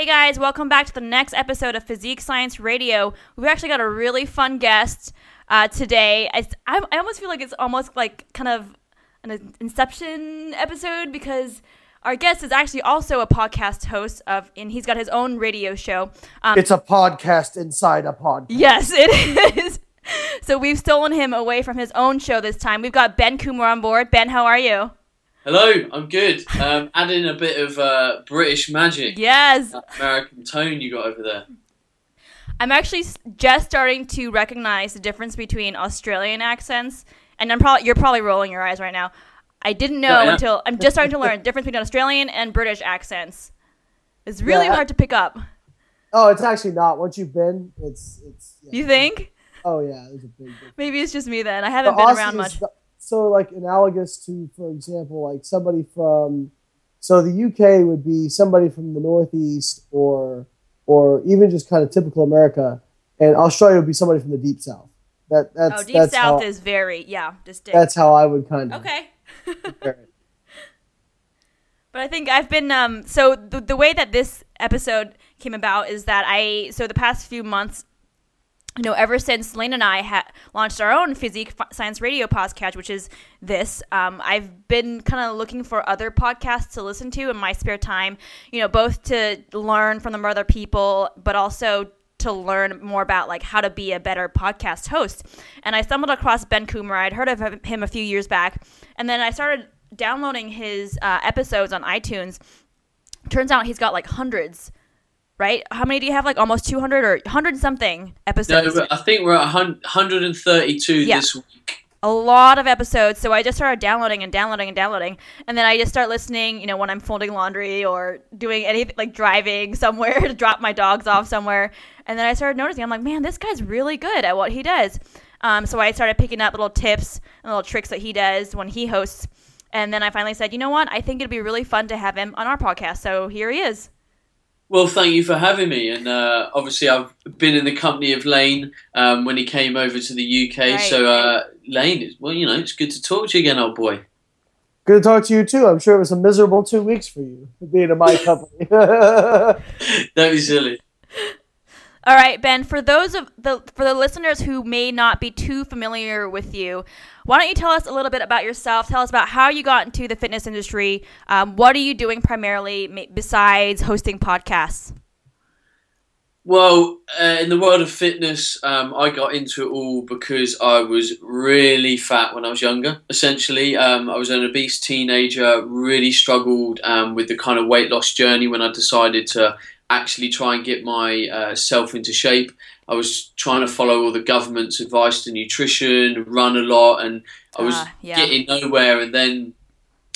Hey guys, welcome back to the next episode of Physique Science Radio. We've actually got a really fun guest uh, today. I, I almost feel like it's almost like kind of an Inception episode because our guest is actually also a podcast host of, and he's got his own radio show. Um, it's a podcast inside a podcast. Yes, it is. so we've stolen him away from his own show this time. We've got Ben Coomber on board. Ben, how are you? Hello, I'm good. Um, adding a bit of uh, British magic. Yes. American tone you got over there. I'm actually just starting to recognize the difference between Australian accents, and I'm probably you're probably rolling your eyes right now. I didn't know yeah, until I'm just starting to learn the difference between Australian and British accents. It's really yeah, hard to pick up. Oh, it's actually not. Once you've been, it's it's. Yeah. You think? Oh yeah, there's a big. Difference. Maybe it's just me then. I haven't been around much. The, so like analogous to, for example, like somebody from, so the UK would be somebody from the Northeast or or even just kind of typical America, and Australia would be somebody from the Deep South. That that's oh, Deep that's South how, is very yeah distinct. That's how I would kind of okay. but I think I've been um so the the way that this episode came about is that I so the past few months you know, ever since Layne and I ha- launched our own Physique Science Radio podcast, which is this, um, I've been kind of looking for other podcasts to listen to in my spare time, you know, both to learn from them other people, but also to learn more about like how to be a better podcast host. And I stumbled across Ben Coomber. I'd heard of him a few years back, and then I started downloading his uh, episodes on iTunes. Turns out he's got like hundreds right? How many do you have? Like almost 200 or 100 something episodes? No, I think we're at 132 yeah. this week. A lot of episodes. So I just started downloading and downloading and downloading. And then I just start listening, you know, when I'm folding laundry or doing anything like driving somewhere to drop my dogs off somewhere. And then I started noticing, I'm like, man, this guy's really good at what he does. Um, so I started picking up little tips and little tricks that he does when he hosts. And then I finally said, you know what? I think it'd be really fun to have him on our podcast. So here he is. Well, thank you for having me. And uh, obviously, I've been in the company of Layne um, when he came over to the UK. Right. So, uh, Layne, well, you know, it's good to talk to you again, old boy. Good to talk to you too. I'm sure it was a miserable two weeks for you being in my company. Don't be silly. All right, Ben. For those of the for the listeners who may not be too familiar with you, why don't you tell us a little bit about yourself? Tell us about how you got into the fitness industry. Um, what are you doing primarily besides hosting podcasts? Well, uh, in the world of fitness, um, I got into it all because I was really fat when I was younger. Essentially, um, I was an obese teenager, really struggled um, with the kind of weight loss journey when I decided to actually try and get myself uh, into shape. I was trying to follow all the government's advice to nutrition, run a lot, and I was uh, yeah. getting nowhere. And then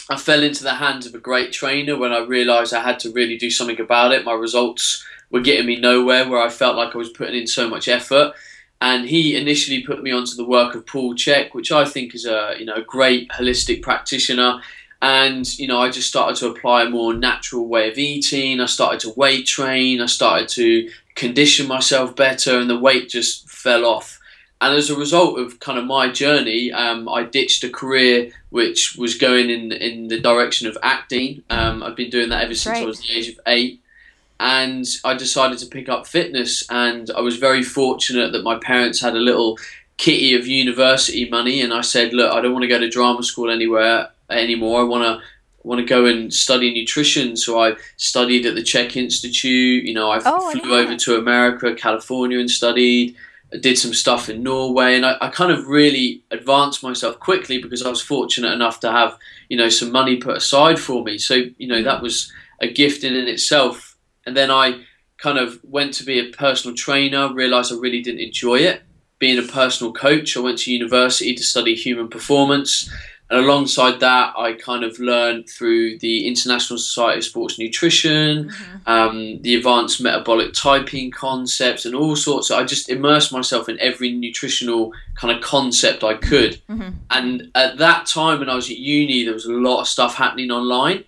I fell into the hands of a great trainer when I realised I had to really do something about it. My results were getting me nowhere, where I felt like I was putting in so much effort. And he initially put me onto the work of Paul Chek, which I think is a you know great holistic practitioner and you know i just started to apply a more natural way of eating. I started to weight train. I started to condition myself better and the weight just fell off. And as a result of kind of my journey um, i ditched a career which was going in in the direction of acting. Um, i've been doing that ever since right. i was the age of eight. And i decided to pick up fitness and i was very fortunate that my parents had a little kitty of university money and i said look i don't want to go to drama school anywhere anymore. I want to want to go and study nutrition. So I studied at the Chek Institute. You know, I oh, flew over to America, California, and studied. I did some stuff in Norway, and I, I, kind of really advanced myself quickly because I was fortunate enough to have you know some money put aside for me. So you know that was a gift in, in itself. And then I kind of went to be a personal trainer. Realized I really didn't enjoy it. Being a personal coach, I went to university to study human performance and alongside that, I kind of learned through the International Society of Sports Nutrition, mm-hmm. um, the advanced metabolic typing concepts, and all sorts. I just immersed myself in every nutritional kind of concept I could. Mm-hmm. And at that time, when I was at uni, there was a lot of stuff happening online.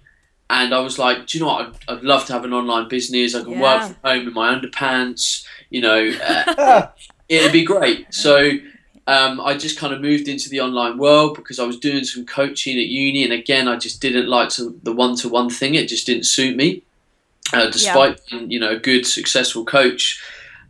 And I was like, do you know what? I'd, I'd love to have an online business. I can yeah. work from home in my underpants. You know, uh, it'd be great. So um, I just kind of moved into the online world because I was doing some coaching at uni, and again, I just didn't like to, the one to one thing. It just didn't suit me. uh, despite yeah. being, you know a good successful coach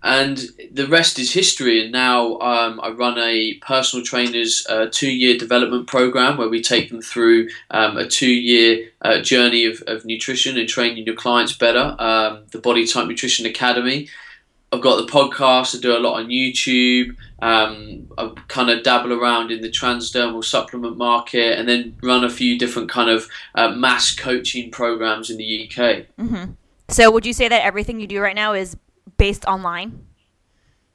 and the rest is history. And now um, I run a personal trainers uh, two-year development program where we take them through um, a two-year uh, journey of, of, nutrition and training your clients better. Um, the Body Type Nutrition Academy. I've got the podcast. I do a lot on YouTube. Um, I kind of dabble around in the transdermal supplement market, and then run a few different kind of uh, mass coaching programs in the UK. Mm-hmm. So, would you say that everything you do right now is based online?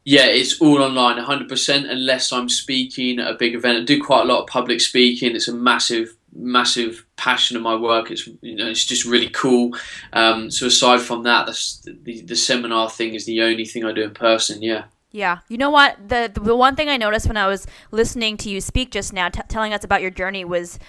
Yeah, it's all online, 100%, unless I'm speaking at a big event. I do quite a lot of public speaking. It's a massive, massive passion of my work. It's you know, it's just really cool. Um, so aside from that, the, the, the seminar thing is the only thing I do in person. Yeah. Yeah. You know what? The the one thing I noticed when I was listening to you speak just now, t- telling us about your journey, was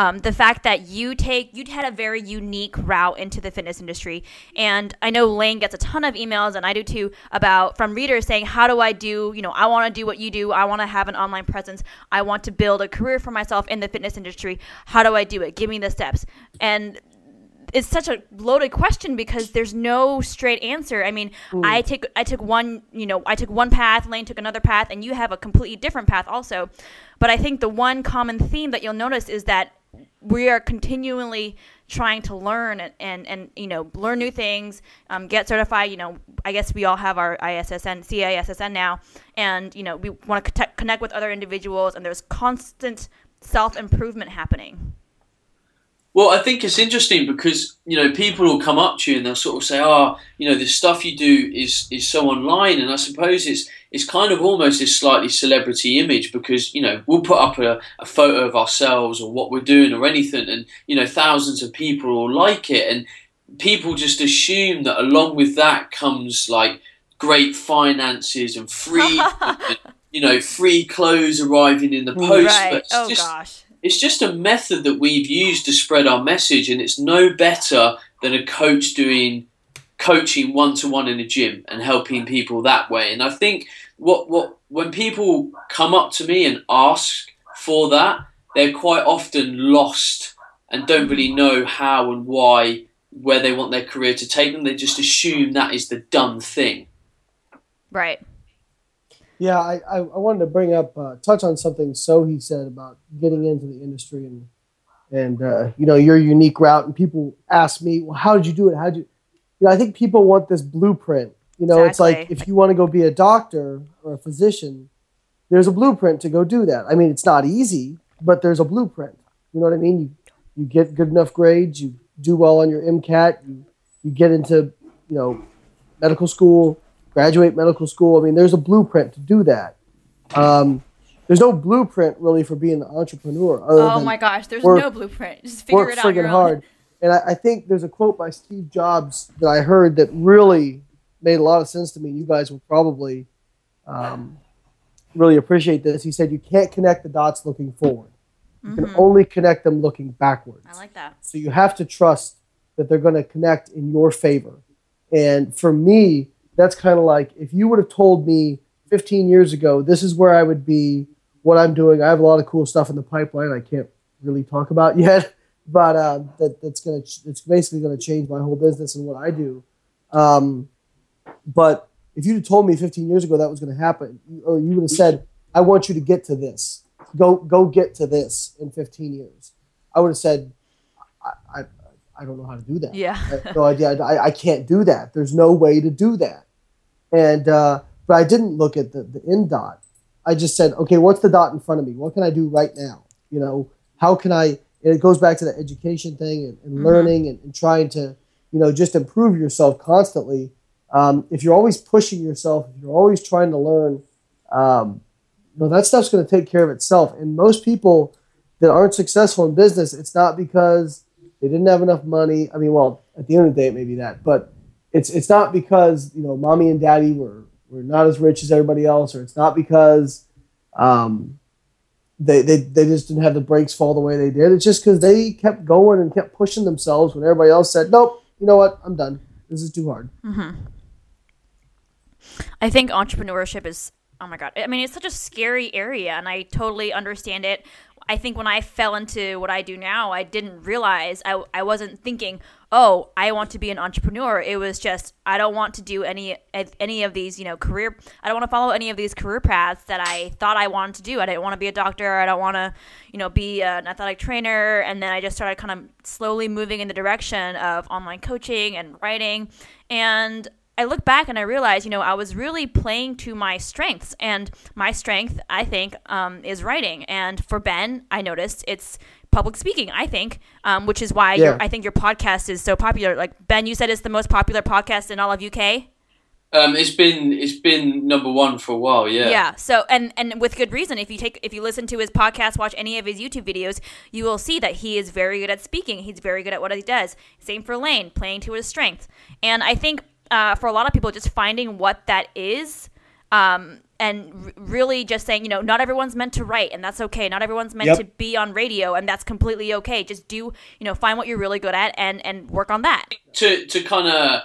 um, the fact that you take you had a very unique route into the fitness industry. And I know Layne gets a ton of emails, and I do too, about from readers saying, "How do I do? You know, I want to do what you do. I want to have an online presence. I want to build a career for myself in the fitness industry. How do I do it? Give me the steps." And it's such a loaded question because there's no straight answer. I mean, Ooh. I take I took one, you know, I took one path, Layne took another path, and you have a completely different path also. But I think the one common theme that you'll notice is that we are continually trying to learn and, and, and you know learn new things um, get certified you know i guess we all have our issn cissn now and you know we want to connect with other individuals and there's constant self-improvement happening well, I think it's interesting because you know people will come up to you and they'll sort of say, "Oh, you know, the stuff you do is is so online," and I suppose it's it's kind of almost this slightly celebrity image because you know we'll put up a, a photo of ourselves or what we're doing or anything, and you know thousands of people will like it, and people just assume that along with that comes like great finances and free, and, you know, free clothes arriving in the post. Right. But oh just, gosh it's just a method that we've used to spread our message, and it's no better than a coach doing coaching one to one in a gym and helping people that way. And I think what what when people come up to me and ask for that, they're quite often lost and don't really know how and why where they want their career to take them. They just assume that is the done thing. Right. Yeah, I, I, wanted to bring up, uh, touch on something So he said about getting into the industry and, and uh, you know, your unique route. And people ask me, well, how did you do it? How did you, you know, I think people want this blueprint. You know, exactly. it's like if you want to go be a doctor or a physician, there's a blueprint to go do that. I mean, it's not easy, but there's a blueprint. You know what I mean? You, you get good enough grades, you do well on your MCAT, you, you get into, you know, medical school, graduate medical school. I mean, there's a blueprint to do that. Um, there's no blueprint really for being an entrepreneur. oh my gosh, there's work, no blueprint. Just figure work it out. Work friggin' hard. And I, I, think there's a quote by Steve Jobs that I heard that really made a lot of sense to me. You guys will probably um, really appreciate this. He said, "You can't connect the dots looking forward. You mm-hmm. can only connect them looking backwards." I like that. So you have to trust that they're going to connect in your favor. And for me, that's kind of like if you would have told me 15 years ago, this is where I would be, what I'm doing. I have a lot of cool stuff in the pipeline. I can't really talk about yet, but uh, that that's gonna it's basically gonna change my whole business and what I do. Um, but if you'd have told me 15 years ago that was going to happen, or you would have said, "I want you to get to this, go go get to this in 15 years," I would have said, I, I don't know how to do that. Yeah. no idea. I, I can't do that. There's no way to do that. And, uh, but I didn't look at the, the end dot. I just said, okay, what's the dot in front of me? What can I do right now? You know, how can I, it goes back to the education thing and, and mm-hmm. learning and, and, trying to, you know, just improve yourself constantly. Um, if you're always pushing yourself, if you're always trying to learn, um, you know, that stuff's going to take care of itself. And most people that aren't successful in business, it's not because they didn't have enough money. I mean, well, at the end of the day, it may be that, but it's it's not because you know mommy and daddy were were not as rich as everybody else, or it's not because um, they, they they just didn't have the brakes fall the way they did. It's just because they kept going and kept pushing themselves when everybody else said, "Nope, you know what? I'm done. This is too hard." Mm-hmm. I think entrepreneurship is oh my god. I mean, it's such a scary area, and I totally understand it. I think when I fell into what I do now, I didn't realize I, I wasn't thinking, oh, I want to be an entrepreneur. It was just I don't want to do any any of these, you know, career. I don't want to follow any of these career paths that I thought I wanted to do. I didn't want to be a doctor. I don't want to, you know, be an athletic trainer. And then I just started kind of slowly moving in the direction of online coaching and writing. And I look back and I realize, you know, I was really playing to my strengths, and my strength, I think, um, is writing. And for Ben, I noticed it's public speaking. I think, um, which is why yeah. I think your podcast is so popular. Like Ben, you said it's the most popular podcast in all of UK. Um, it's been it's been number one for a while, yeah. Yeah. So and and with good reason. If you take if you listen to his podcast, watch any of his YouTube videos, you will see that he is very good at speaking. He's very good at what he does. Same for Layne, playing to his strength. And I think uh, for a lot of people, just finding what that is. Um, and r- really just saying, you know, not everyone's meant to write, and that's okay. Not everyone's meant yep. to be on radio, and that's completely okay. Just do, you know, find what you're really good at and and work on that. To to kind of,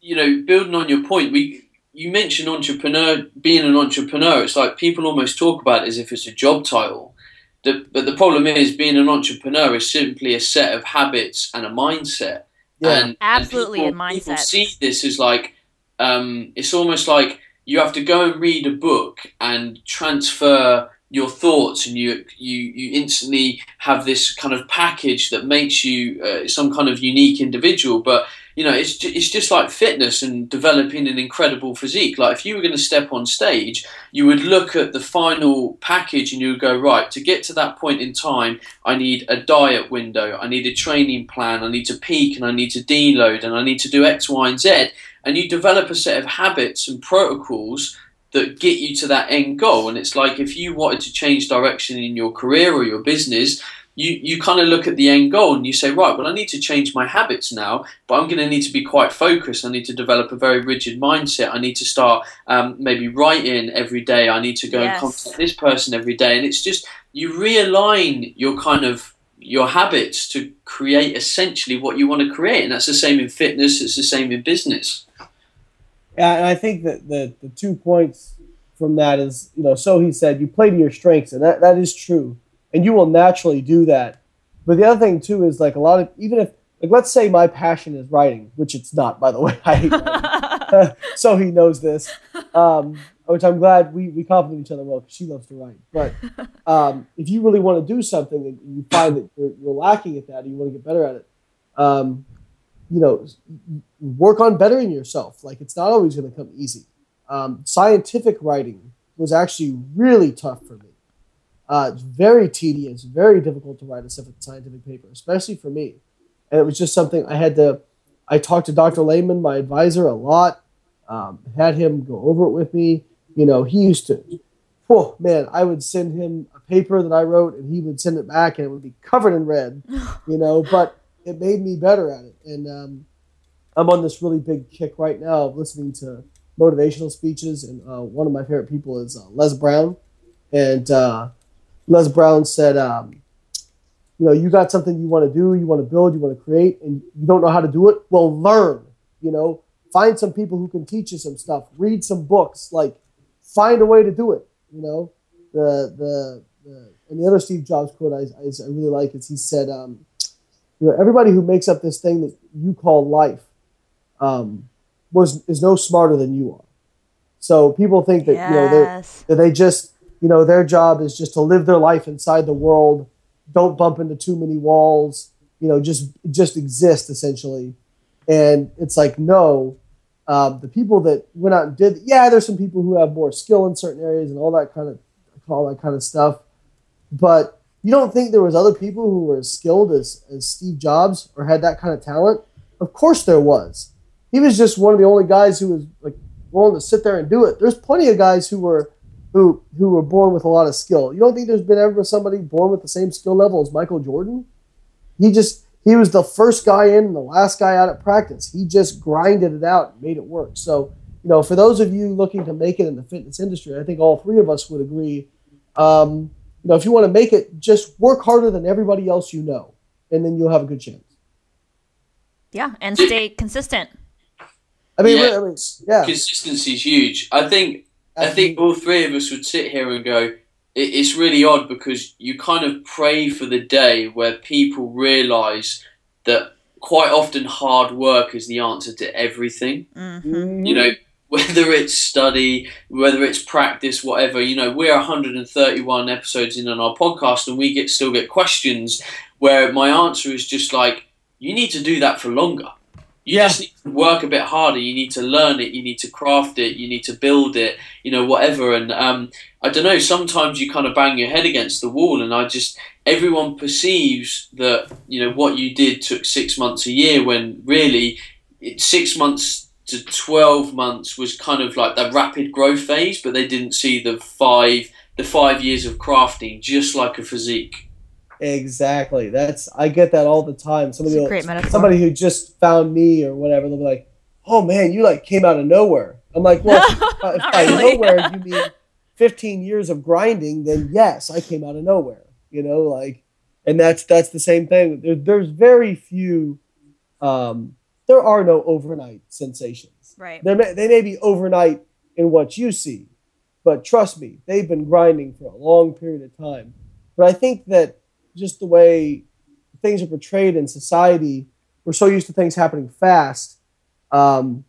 you know, building on your point, we you mentioned entrepreneur, being an entrepreneur. It's like people almost talk about it as if it's a job title. The, but the problem is, being an entrepreneur is simply a set of habits and a mindset. Yeah, and, absolutely. And people, mindset. People see this as like um, it's almost like you have to go and read a book and transfer your thoughts, and you you you instantly have this kind of package that makes you uh, some kind of unique individual. But you know, it's it's just like fitness and developing an incredible physique. Like if you were going to step on stage, you would look at the final package and you would go, right, to get to that point in time, I need a diet window, I need a training plan, I need to peak and I need to deload and I need to do X, Y, and Z. And you develop a set of habits and protocols that get you to that end goal. And it's like if you wanted to change direction in your career or your business, you, you kind of look at the end goal and you say, right, well, I need to change my habits now, but I'm going to need to be quite focused. I need to develop a very rigid mindset. I need to start um, maybe writing every day. I need to go yes. and contact this person every day. And it's just, you realign your kind of your habits to create essentially what you want to create. And that's the same in fitness, it's the same in business. Yeah, and I think that the, the two points from that is, you know, so he said, you play to your strengths, and that, that is true and you will naturally do that. But the other thing too is like a lot of even if like let's say my passion is writing, which it's not by the way. I hate so he knows this. Um, which I'm glad we, we compliment each other well because she loves to write. But um, if you really want to do something and you find that you're, you're lacking at that, or you want to get better at it, um, you know, work on bettering yourself. Like it's not always going to come easy. Um, scientific writing was actually really tough for me. Uh, it's very tedious, very difficult to write a scientific paper, especially for me. And it was just something I had to. I talked to Dr. Layman, my advisor, a lot. Um, had him go over it with me. You know, he used to. Oh man, I would send him a paper that I wrote, and he would send it back, and it would be covered in red. You know, but it made me better at it, and um, I'm on this really big kick right now of listening to motivational speeches, and uh, one of my favorite people is uh, Les Brown, and uh, Les Brown said, um, you know, you got something you want to do, you want to build, you want to create, and you don't know how to do it. Well, learn. You know, find some people who can teach you some stuff. Read some books. Like, find a way to do it. You know, the the, the and the other Steve Jobs quote I, I, I really like is he said, um, you know, everybody who makes up this thing that you call life um, was is no smarter than you are. So people think that yes. you know that they just you know, their job is just to live their life inside the world, don't bump into too many walls, you know, just just exist essentially. And it's like, no, um, the people that went out and did, yeah, there's some people who have more skill in certain areas and all that kind of all that kind of stuff. But you don't think there was other people who were as skilled as, as Steve Jobs or had that kind of talent? Of course there was. He was just one of the only guys who was like willing to sit there and do it. There's plenty of guys who were who who were born with a lot of skill. You don't think there's been ever somebody born with the same skill level as Michael Jordan? He just he was the first guy in and the last guy out at practice. He just grinded it out and made it work. So, you know, for those of you looking to make it in the fitness industry, I think all three of us would agree. Um, you know, if you want to make it, just work harder than everybody else you know, and then you'll have a good chance. Yeah, and stay consistent. I mean, yeah, I mean, yeah. consistency is huge. I think I think all three of us would sit here and go, it's really odd because you kind of pray for the day where people realise that quite often hard work is the answer to everything. Mm-hmm. You know, whether it's study, whether it's practice, whatever. You know, we're 131 episodes in on our podcast, and we get still get questions where my answer is just like, you need to do that for longer. You just need to work a bit harder. You need to learn it. You need to craft it. You need to build it. You know, whatever. And um, I don't know. Sometimes you kind of bang your head against the wall, and I just everyone perceives that you know what you did took six months a year when really it, six months to 12 months was kind of like the rapid growth phase but they didn't see the five the five years of crafting just like a physique Exactly. That's I get that all the time. Somebody, will- somebody who just found me or whatever, they'll be like, "Oh man, you like came out of nowhere." I'm like, "Well, if Not by really. nowhere you mean 15 years of grinding, then yes, I came out of nowhere." You know, like, and that's that's the same thing. There, there's very few. Um, there are no overnight sensations. Right. They may, they may be overnight in what you see, but trust me, they've been grinding for a long period of time. But I think that just the way things are portrayed in society, we're so used to things happening fast um,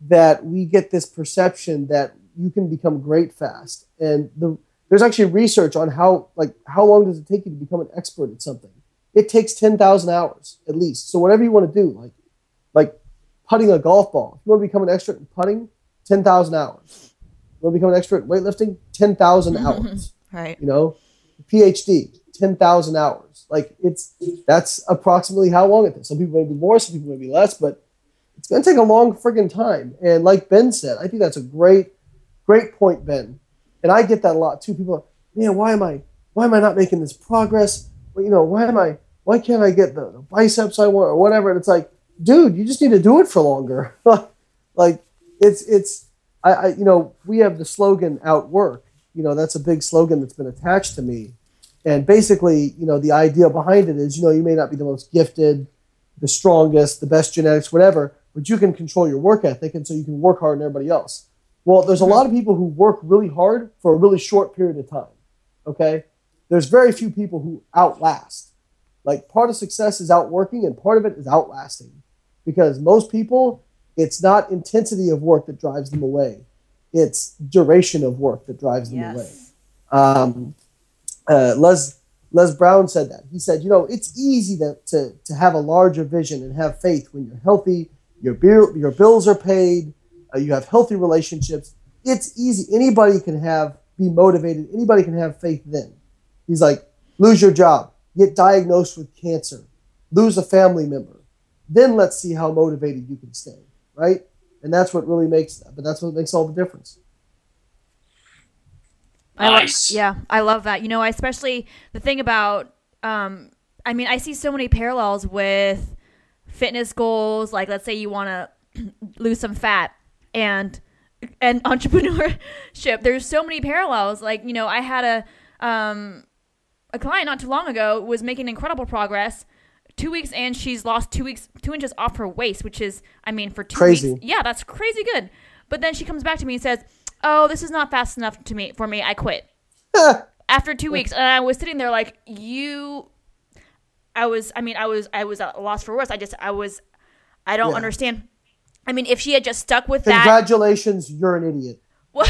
that we get this perception that you can become great fast. And the, there's actually research on how like how long does it take you to become an expert at something? It takes ten thousand hours at least. So whatever you want to do, like like putting a golf ball. If you want to become an expert in putting, ten thousand hours. You want to become an expert in weightlifting, ten thousand hours Right. you know phd 10000 hours. Like it's that's approximately how long it takes. Some people may be more some people may be less but it's going to take a long friggin' time. And like ben said i think that's a great great point ben. And i get that a lot too. People are, man why am i why am i not making this progress? Well, you know why am i why can't i get the, the biceps i want or whatever? And it's like dude you just need to do it for longer. Like it's it's I, I you know we have the slogan outwork you know that's a big slogan that's been attached to me. And basically you know the idea behind it is you know you may not be the most gifted the strongest the best genetics whatever but you can control your work ethic and so you can work harder than everybody else. Well there's a mm-hmm. lot of people who work really hard for a really short period of time okay? There's very few people who outlast. Like part of success is outworking and part of it is outlasting. Because most people it's not intensity of work that drives them away it's duration of work that drives them away um, uh, Les Les Brown said that. He said, you know, it's easy to, to, to have a larger vision and have faith when you're healthy, your bill, your bills are paid, uh, you have healthy relationships. It's easy. Anybody can have be motivated. Anybody can have faith. Then he's like, lose your job, get diagnosed with cancer, lose a family member. Then let's see how motivated you can stay, right? And that's what really makes. But that's what makes all the difference. I lo- Nice. yeah, I love that. You know, I especially the thing about um I mean, I see so many parallels with fitness goals, like let's say you want to lose some fat and and entrepreneurship. There's so many parallels. Like, you know, I had a um a client not too long ago was making incredible progress. Two weeks and she's lost two weeks two inches off her waist, which is I mean for two Crazy. weeks. Yeah, that's crazy good. But then she comes back to me and says, Oh, this is not fast enough to me for me. I quit after two weeks and i was sitting there like you i was i mean i was i was at a loss for words i just i was i don't Yeah. understand i mean if she had just stuck with that Congratulations, you're an idiot. well,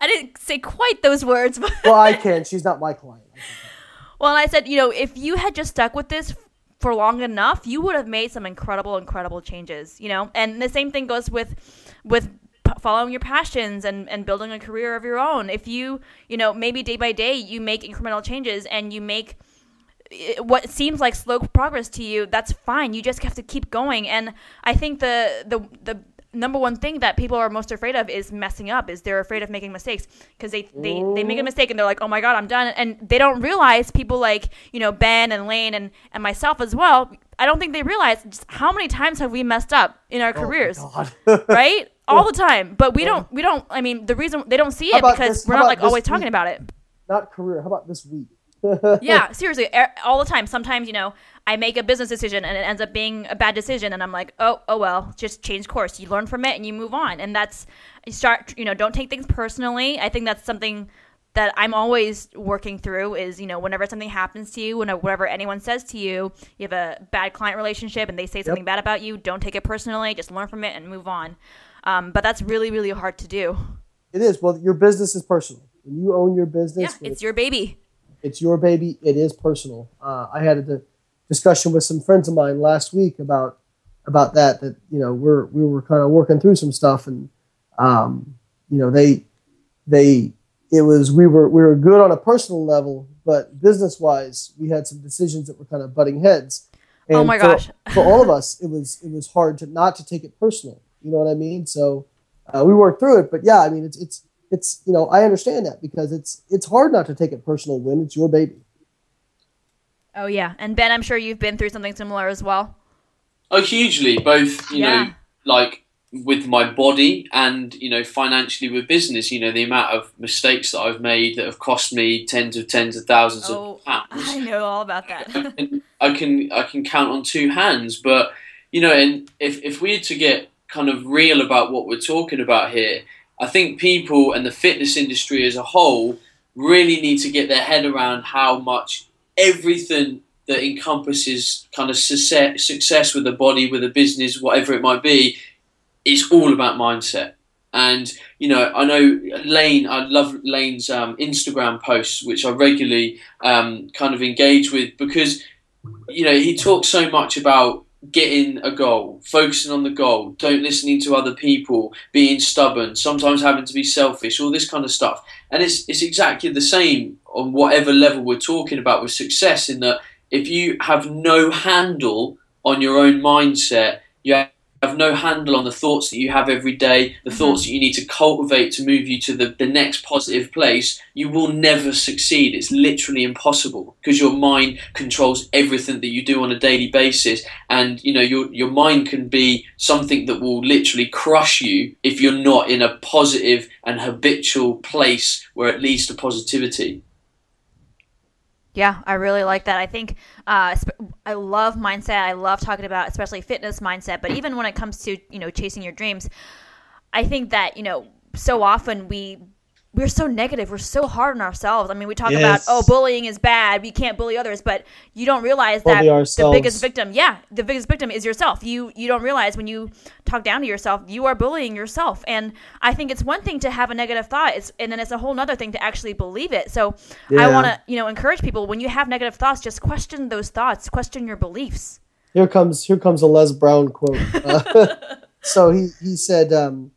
i didn't say quite those words but Well, I can. She's not my client. well i said you know if you had just stuck with this for long enough you would have made some incredible incredible changes you know? And the same thing goes with with following your passions and and building a career of your own. If you you know maybe day by day you make incremental changes and you make eh, what seems like slow progress to you that's fine. You just have to keep going. And i think the the the number one thing that people are most afraid of is messing up is they're afraid of making mistakes because they, they they make a mistake and they're like oh my god i'm done and they don't realize people like you know ben and layne and and myself as well i don't think they realize just how many times have we messed up in our careers Oh, God. right all the time but we don't we don't i mean the reason they don't see it because this- we're not like always talking about it not career. How about this week? yeah, seriously, er, all the time. Sometimes, you know, I make a business decision and it ends up being a bad decision, and I'm like, oh, oh well, just change course. You learn from it and you move on, and that's you start. You know, don't take things personally. I think that's something that I'm always working through is, you know, whenever something happens to you, whenever whatever anyone says to you, you have a bad client relationship and they say something bad about you, don't take it personally, just learn from it and move on. Um, but that's really, really hard to do. It is. Well, your business is personal. When you own your business, Yeah, it's your baby. it's your baby. It is personal. Uh, I had a d- discussion with some friends of mine last week about about that. That you know we're we were kind of working through some stuff, and um, you know they they it was we were we were good on a personal level, but business wise, we had some decisions that were kind of butting heads. And Oh my for- gosh. for all of us, it was it was hard to not to take it personal. You know what I mean? So uh, we worked through it, but yeah, I mean it's it's it's you know I understand that because it's it's hard not to take it personal when it's your baby. Oh yeah, and Ben, I'm sure you've been through something similar as well. Oh, hugely. Both, you Yeah. know, like with my body and you know financially with business. You know, the amount of mistakes that I've made that have cost me tens of tens of thousands Oh, of pounds. I know all about I that. can, I can I can count on two hands. But you know, and if if we had to get kind of real about what we're talking about here, I think people and the fitness industry as a whole really need to get their head around how much everything that encompasses kind of success, success with a body, with a business, whatever it might be, is all about mindset. And you know, I know Layne. I love Layne's um, Instagram posts, which I regularly um, kind of engage with because you know he talks so much about getting a goal, focusing on the goal, don't listening to other people, being stubborn, sometimes having to be selfish, all this kind of stuff. And it's it's exactly the same on whatever level we're talking about with success. In that, if you have no handle on your own mindset, you have have no handle on the thoughts that you have every day, the mm-hmm. thoughts that you need to cultivate to move you to the, the next positive place, you will never succeed. It's literally impossible because your mind controls everything that you do on a daily basis. And you know, your your mind can be something that will literally crush you if you're not in a positive and habitual place where it leads to positivity. Yeah, I really like that. I think uh, I love mindset. I love talking about especially fitness mindset, but even when it comes to you know chasing your dreams, I think that you know so often we we're so negative. We're so hard on ourselves. I mean, we talk about oh, bullying is bad. We can't bully others, but you don't realize that Bully the biggest victim, yeah, the biggest victim is yourself. You you don't realize when you talk down to yourself, you are bullying yourself. And I think it's one thing to have a negative thought, it's, and then it's a whole other thing to actually believe it. So I want to you know encourage people when you have negative thoughts, just question those thoughts, question your beliefs. Here comes here comes a Les Brown quote. Uh, so he he said, um,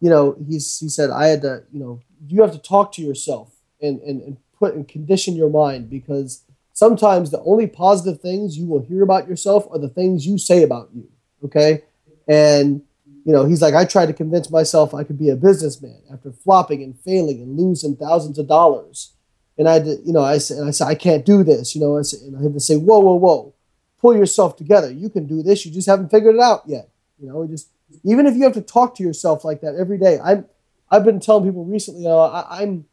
you know, he's he said I had to, you know, you have to talk to yourself and and, and put and condition your mind because sometimes the only positive things you will hear about yourself are the things you say about you. Okay, and you know he's like I tried to convince myself I could be a businessman after flopping and failing and losing thousands of dollars. And I, you know, I said, I said, I can't do this. You know, and I had to say, whoa, whoa, whoa pull yourself together. You can do this. You just haven't figured it out yet. You know, just even if you have to talk to yourself like that every day. I'm I've been telling people recently. I, I'm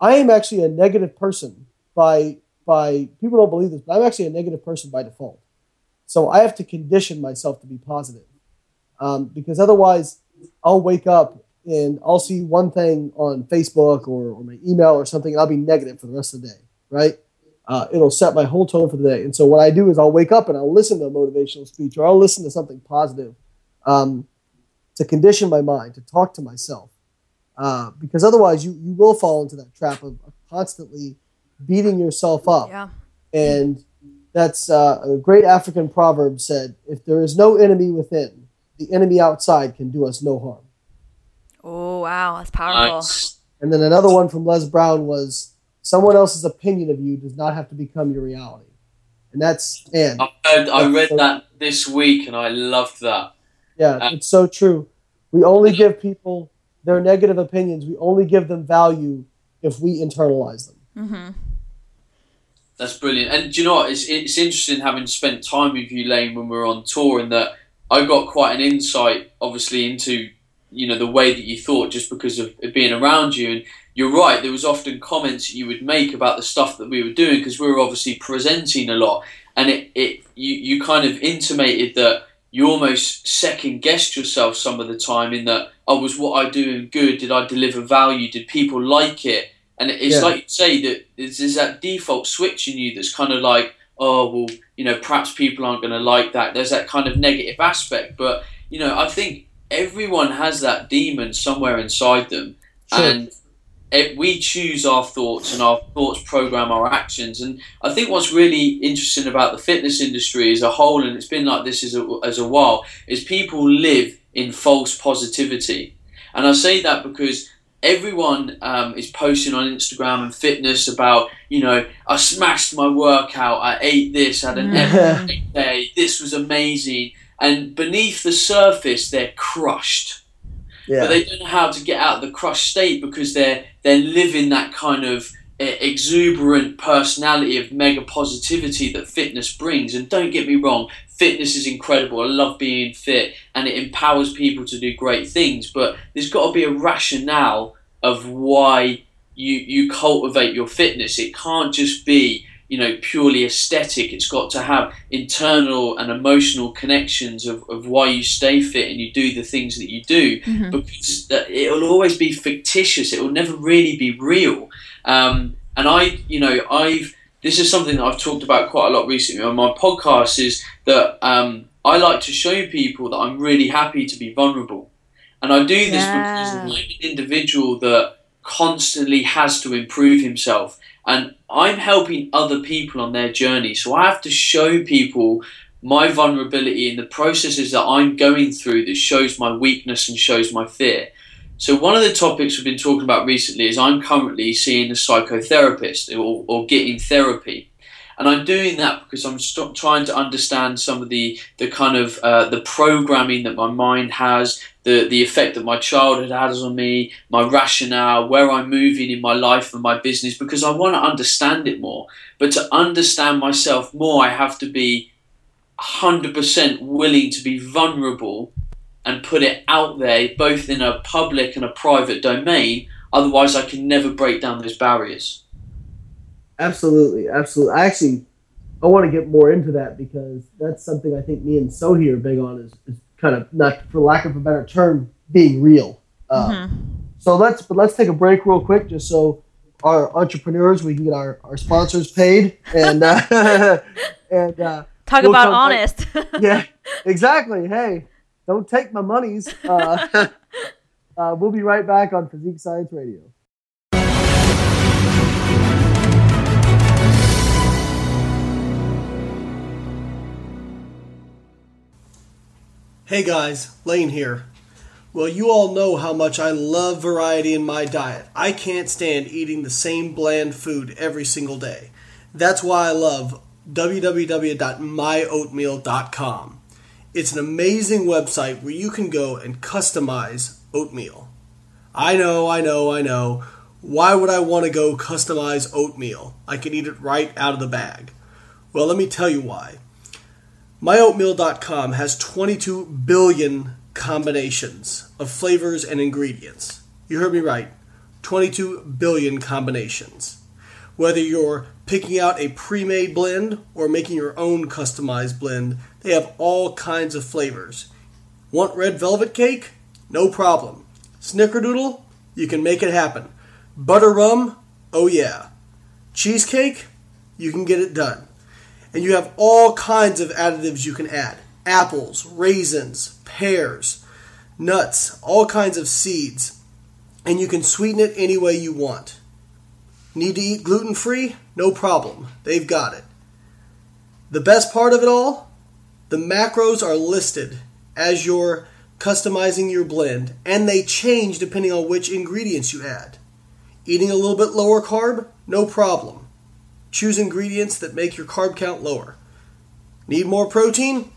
I am actually a negative person by by people don't believe this, but I'm actually a negative person by default. So I have to condition myself to be positive, um, because otherwise I'll wake up and I'll see one thing on Facebook or, or my email or something, and I'll be negative for the rest of the day, right? uh, it'll set my whole tone for the day. And so what I do is I'll wake up and I'll listen to a motivational speech or I'll listen to something positive um, to condition my mind, to talk to myself. Uh, because otherwise you, you will fall into that trap of, of constantly beating yourself up. Yeah. And that's uh, a great African proverb said, if there is no enemy within, the enemy outside can do us no harm. Oh wow, that's powerful. Nice. And then another one from Les Brown was, someone else's opinion of you does not have to become your reality. And that's, and I heard, I read that this week and I loved that. Yeah, Uh, it's so true. We only give people their negative opinions. We only give them value if we internalize them. Mm-hmm. That's brilliant. And do you know what? It's, it's interesting having spent time with you, Layne, when we were on tour, and that I got quite an insight, obviously, into you know the way that you thought just because of it being around you. And you're right. There was often comments you would make about the stuff that we were doing because we were obviously presenting a lot, and it, it you you kind of intimated that you almost second guessed yourself some of the time in that oh was what I doing good? Did I deliver value? Did people like it? And it's Yeah. like you say that there's, there's that default switch in you that's kind of like, oh well, you know, perhaps people aren't going to like that. There's that kind of negative aspect, but you know, I think everyone has that demon somewhere inside them, Sure. and it, we choose our thoughts, and our thoughts program our actions. And I think what's really interesting about the fitness industry as a whole, and it's been like this as a, as a while, is people live in false positivity. And I say that because everyone um, is posting on Instagram and fitness about, you know, I smashed my workout, I ate this, had an epic day, this was amazing. And beneath the surface, they're crushed yeah. but they don't know how to get out of the crushed state because they're they're living that kind of uh, exuberant personality of mega positivity that fitness brings. And don't get me wrong, fitness is incredible. I love being fit, and it empowers people to do great things. But there's got to be a rationale of why you you cultivate your fitness. It can't just be you know purely aesthetic. It's got to have internal and emotional connections of, of why you stay fit and you do the things that you do. Mhm. because it'll always be fictitious. It will never really be real. Um, and i you know i've this is something that i've talked about quite a lot recently on my podcast is that um, i like to show people that i'm really happy to be vulnerable. And i do this because i'm an individual that constantly has to improve himself and I'm helping other people on their journey. So I have to show people my vulnerability and the processes that I'm going through that shows my weakness and shows my fear. So one of the topics we've been talking about recently is I'm currently seeing a psychotherapist or, or getting therapy. And I'm doing that because I'm st- trying to understand some of the, the kind of uh, the programming that my mind has, the, the effect that my childhood has on me, my rationale, where I'm moving in my life and my business, because I want to understand it more. But to understand myself more, I have to be 100% willing to be vulnerable and put it out there, both in a public and a private domain. Otherwise, I can never break down those barriers. Absolutely, absolutely. I actually, I want to get more into that because that's something I think me and Sohee are big on is, is kind of not, for lack of a better term, being real. Uh, Mhm. So let's, but let's take a break real quick, just so our entrepreneurs we can get our, our sponsors paid and uh, and uh, Talk We'll about honest. yeah, exactly. Hey, don't take my monies. Uh, uh, we'll be right back on Physique Science Radio. Hey guys, Layne here. Well, you all know how much I love variety in my diet. I can't stand eating the same bland food every single day. That's why I love www.myoatmeal.com. It's an amazing website where you can go and customize oatmeal. I know, I know, I know. Why would I want to go customize oatmeal? I can eat it right out of the bag. Well, let me tell you why. MyOatmeal.com has 22 billion combinations of flavors and ingredients. You heard me right. 22 billion combinations. Whether you're picking out a pre made blend or making your own customized blend, they have all kinds of flavors. Want red velvet cake? No problem. Snickerdoodle? You can make it happen. Butter rum? Oh yeah. Cheesecake? You can get it done. And you have all kinds of additives you can add apples, raisins, pears, nuts, all kinds of seeds. And you can sweeten it any way you want. Need to eat gluten free? No problem. They've got it. The best part of it all? The macros are listed as you're customizing your blend, and they change depending on which ingredients you add. Eating a little bit lower carb? No problem. Choose ingredients that make your carb count lower. Need more protein?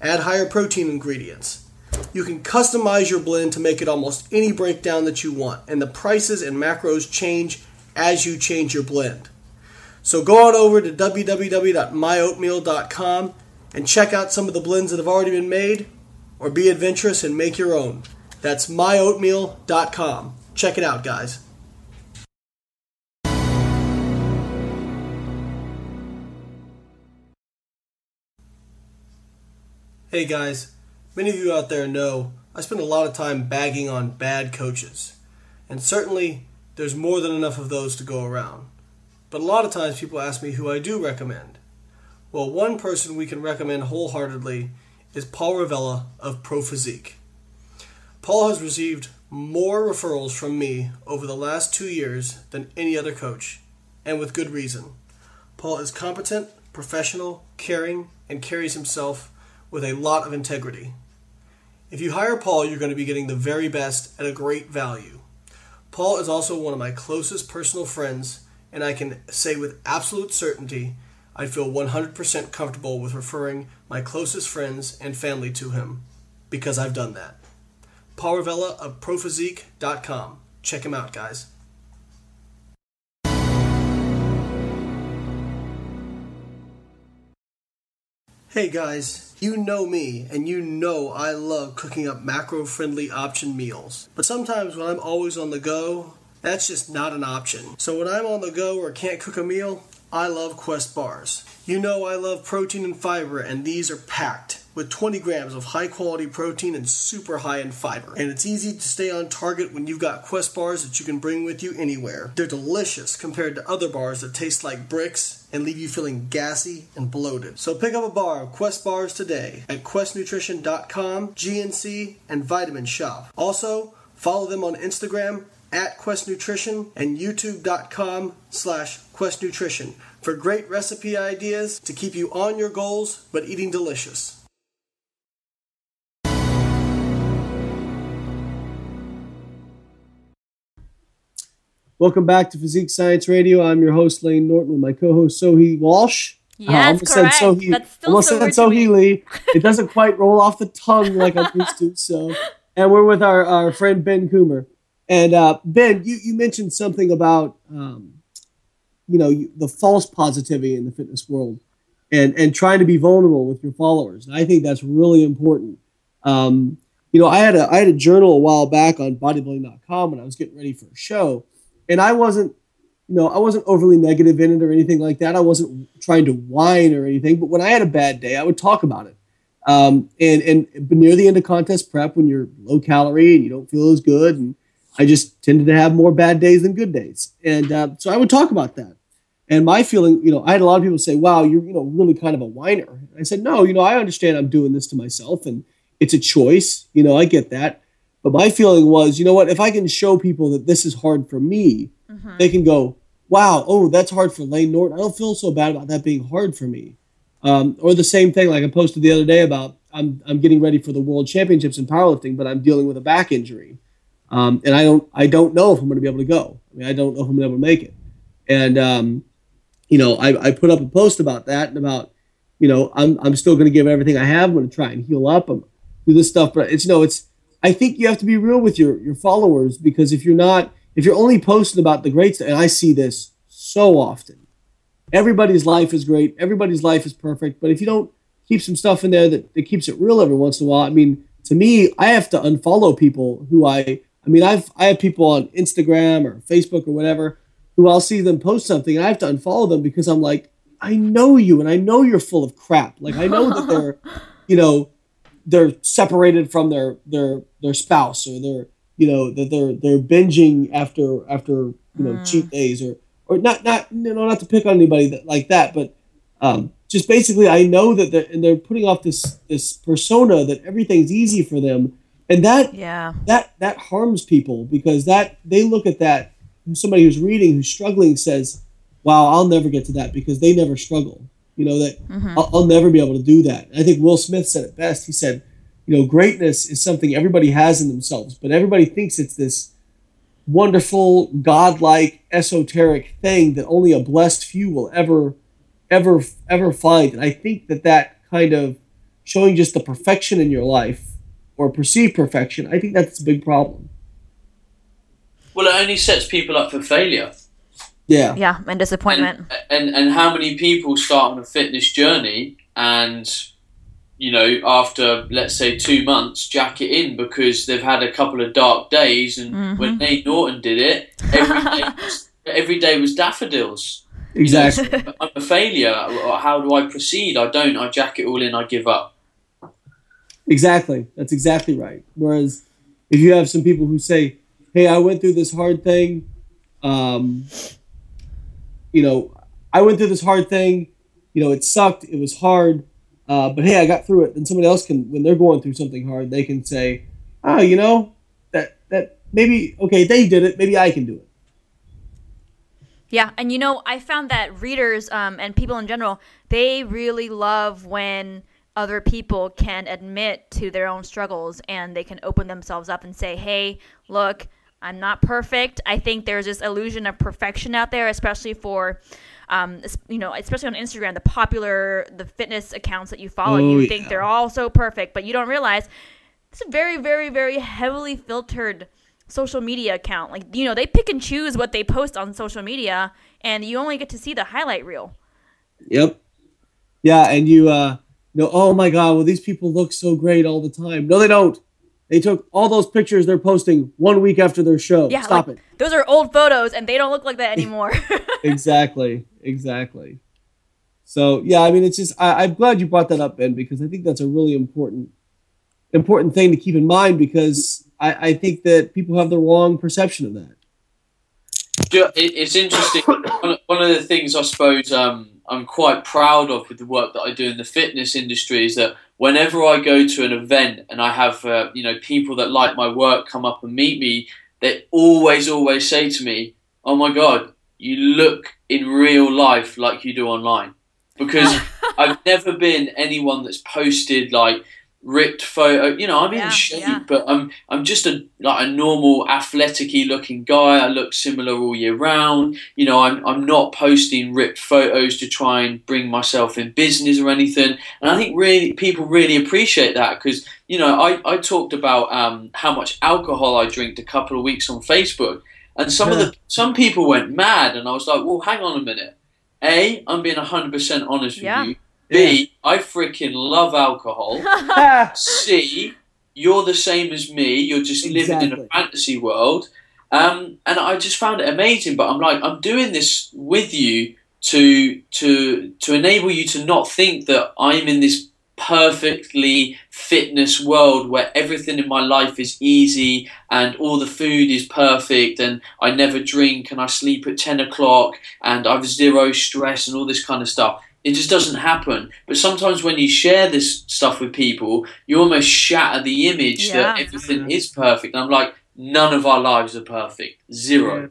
Add higher protein ingredients. You can customize your blend to make it almost any breakdown that you want, and the prices and macros change as you change your blend. So go on over to www.myoatmeal.com and check out some of the blends that have already been made, or be adventurous and make your own. That's myoatmeal.com. Check it out, guys. Hey guys, many of you out there know I spend a lot of time bagging on bad coaches. And certainly, there's more than enough of those to go around. But a lot of times people ask me who I do recommend. Well, one person we can recommend wholeheartedly is Paul Revelia of Pro Physique. Paul has received more referrals from me over the last two years than any other coach, and with good reason. Paul is competent, professional, caring, and carries himself with a lot of integrity. If you hire Paul, you're going to be getting the very best at a great value. Paul is also one of my closest personal friends, and I can say with absolute certainty I feel 100% comfortable with referring my closest friends and family to him because I've done that. Paul Revelia of Prophysique.com. Check him out, guys. Hey guys, you know me, and you know I love cooking up macro friendly option meals. But sometimes when I'm always on the go, that's just not an option. So when I'm on the go or can't cook a meal, I love Quest bars. You know I love protein and fiber, and these are packed with 20 grams of high quality protein and super high in fiber. And it's easy to stay on target when you've got Quest bars that you can bring with you anywhere. They're delicious compared to other bars that taste like bricks and leave you feeling gassy and bloated. So pick up a bar of Quest bars today at questnutrition.com, GNC, and Vitamin Shoppe. Also, follow them on Instagram at Quest Nutrition and youtube.com slash Quest Nutrition for great recipe ideas to keep you on your goals but eating delicious. Welcome back to Physique Science Radio. I'm your host, Layne Norton, with my co-host, Sohee Walsh. Almost said correct. Sohee, That's still almost so said. Sohee Lee. It doesn't quite roll off the tongue like I'm used to. So, and we're with our, our friend Ben Coomber. And uh, Ben, you, you mentioned something about um, you know the false positivity in the fitness world, and and trying to be vulnerable with your followers. And I think that's really important. Um, you know, I had a I had a journal a while back on bodybuilding.com when I was getting ready for a show, and I wasn't you know, I wasn't overly negative in it or anything like that. I wasn't trying to whine or anything. But when I had a bad day, I would talk about it. Um, and and near the end of contest prep, when you're low calorie and you don't feel as good, and I just tended to have more bad days than good days, and uh, so I would talk about that. And my feeling, you know, I had a lot of people say, "Wow, you're you know really kind of a whiner." I said, "No, you know, I understand I'm doing this to myself, and it's a choice. You know, I get that." But my feeling was, you know what? If I can show people that this is hard for me, they can go, wow, oh, that's hard for Layne Norton. I don't feel so bad about that being hard for me. Um, or the same thing, like I posted the other day about I'm, I'm getting ready for the world championships in powerlifting, but I'm dealing with a back injury. Um, and I don't I don't know if I'm going to be able to go. I mean, I don't know if I'm going to be able to make it. And um, you know, I, I put up a post about that and about, you know, I'm I'm still going to give everything I have. I'm going to try and heal up. I'm do this stuff, but it's you know, it's I think you have to be real with your your followers because if you're not if you're only posting about the great stuff, and I see this so often, everybody's life is great, everybody's life is perfect, but if you don't keep some stuff in there that, that keeps it real every once in a while, I mean, to me, I have to unfollow people who I, I mean, I've I have people on Instagram or Facebook or whatever who I'll see them post something, and I have to unfollow them because I'm like, I know you, and I know you're full of crap. Like I know that they're, you know, they're separated from their their their spouse or they're you know that they're they're binging after after you know cheat days or or not not you know not to pick on anybody that like that but um, just basically I know that they're and they're putting off this this persona that everything's easy for them. And that Yeah. that that harms people because that they look at that somebody who's reading who's struggling says wow I'll never get to that because they never struggle you know that mm-hmm. I'll, I'll never be able to do that. I think Will Smith said it best. He said you know greatness is something everybody has in themselves but everybody thinks it's this wonderful godlike esoteric thing that only a blessed few will ever ever ever find. And i think that that kind of showing just the perfection in your life or perceived perfection i think that's a big problem. Well, it only sets people up for failure. Yeah Yeah, and disappointment. And, and and how many people start on a fitness journey and you know after let's say two months jack it in because they've had a couple of dark days and when Layne Norton did it every day was, every day was daffodils. You know, exactly I'm a failure. How do I proceed? I don't. I jack it all in. I give up. Exactly. That's exactly right. Whereas if you have some people who say, "Hey, I went through this hard thing, um, you know, I went through this hard thing. You know, it sucked. It was hard. Uh, but hey, I got through it. And somebody else can, when they're going through something hard, they can say, "Oh, you know, that that maybe okay, they did it. Maybe I can do it." Yeah, and you know, I found that readers um, and people in general, they really love when other people can admit to their own struggles and they can open themselves up and say, "Hey, look, I'm not perfect. I think there's this illusion of perfection out there, especially for." Um, you know, especially on Instagram, the popular, the fitness accounts that you follow, Oh, you yeah. think they're all so perfect, but you don't realize it's a very, very, very heavily filtered social media account. Like, you know, they pick and choose what they post on social media, and you only get to see the highlight reel. Yep. Yeah, and you uh know, oh my god, well these people look so great all the time. No, they don't. They took all those pictures they're posting one week after their show. Yeah, Stop like, those are old photos, and they don't look like that anymore. Exactly. Exactly. So yeah, I mean it's just I, I'm glad you brought that up, Ben, because I think that's a really important important thing to keep in mind because I, I think that people have the wrong perception of that. Ju- it- It's interesting. One one of the things I suppose um, I'm quite proud of with the work that I do in the fitness industry is that whenever I go to an event and I have uh, you know people that like my work come up and meet me, they always always say to me, "Oh my god, you look in real life like you do online," because I've never been anyone that's posted like ripped photo. You know, I'm Yeah, in shape, yeah. but I'm I'm just a like a normal athleticy looking guy. I look similar all year round. You know, I'm I'm not posting ripped photos to try and bring myself in business or anything. And I think really people really appreciate that because you know I I talked about um, how much alcohol I drank a couple of weeks on Facebook. And some of the some people went mad, and I was like, "Well, hang on a minute. A, I'm being 100% honest with you. B, I freaking love alcohol. C, you're the same as me. You're just living in a fantasy world. Um, and I just found it amazing. But I'm like, I'm doing this with you to to to enable you to not think that I'm in this perfectly fitness world where everything in my life is easy and all the food is perfect and I never drink and I sleep at 10 o'clock and I've zero stress and all this kind of stuff. It just doesn't happen. But sometimes when you share this stuff with people, you almost shatter the image that Yeah. everything is perfect. And I'm like, none of our lives are perfect. Zero.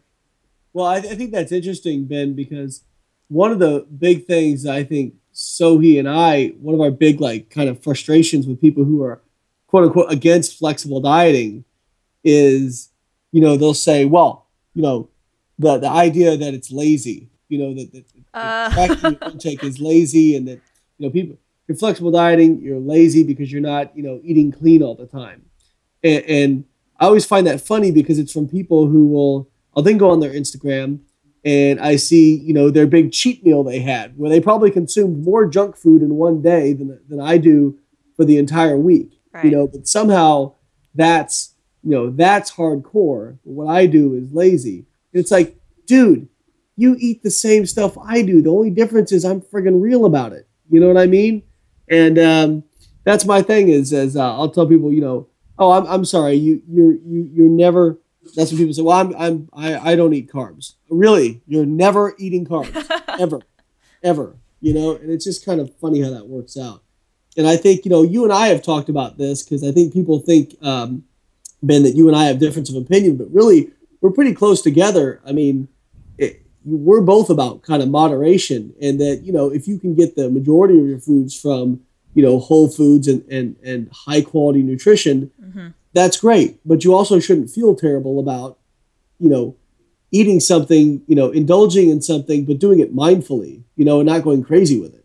Well, I, I think that's interesting, Ben, because one of the big things I think Sohee and I, one of our big like kind of frustrations with people who are quote unquote against flexible dieting is, you know, they'll say, well, you know, the the idea that it's lazy, you know, that, that Uh. intake is lazy and that you know people you're flexible dieting, you're lazy because you're not, you know, eating clean all the time. And, and I always find that funny because it's from people who will I'll then go on their Instagram and I see, you know, their big cheat meal they had where they probably consumed more junk food in one day than, than I do for the entire week. Right. You know, but somehow that's, you know, that's hardcore. What I do is lazy. It's like, dude, you eat the same stuff I do. The only difference is I'm friggin' real about it. You know what I mean? And um, that's my thing is, as uh, I'll tell people, you know, oh, I'm, I'm sorry, you you're you you're never. That's what people say, well, I'm I'm I, I don't eat carbs. Really, you're never eating carbs ever, ever. You know, and it's just kind of funny how that works out. And I think you know, you and I have talked about this because I think people think, um, Ben, that you and I have difference of opinion, but really we're pretty close together. I mean, we're both about kind of moderation, and that you know, if you can get the majority of your foods from you know whole foods and and, and high quality nutrition, that's great. But you also shouldn't feel terrible about you know eating something, you know, indulging in something, but doing it mindfully, you know, and not going crazy with it.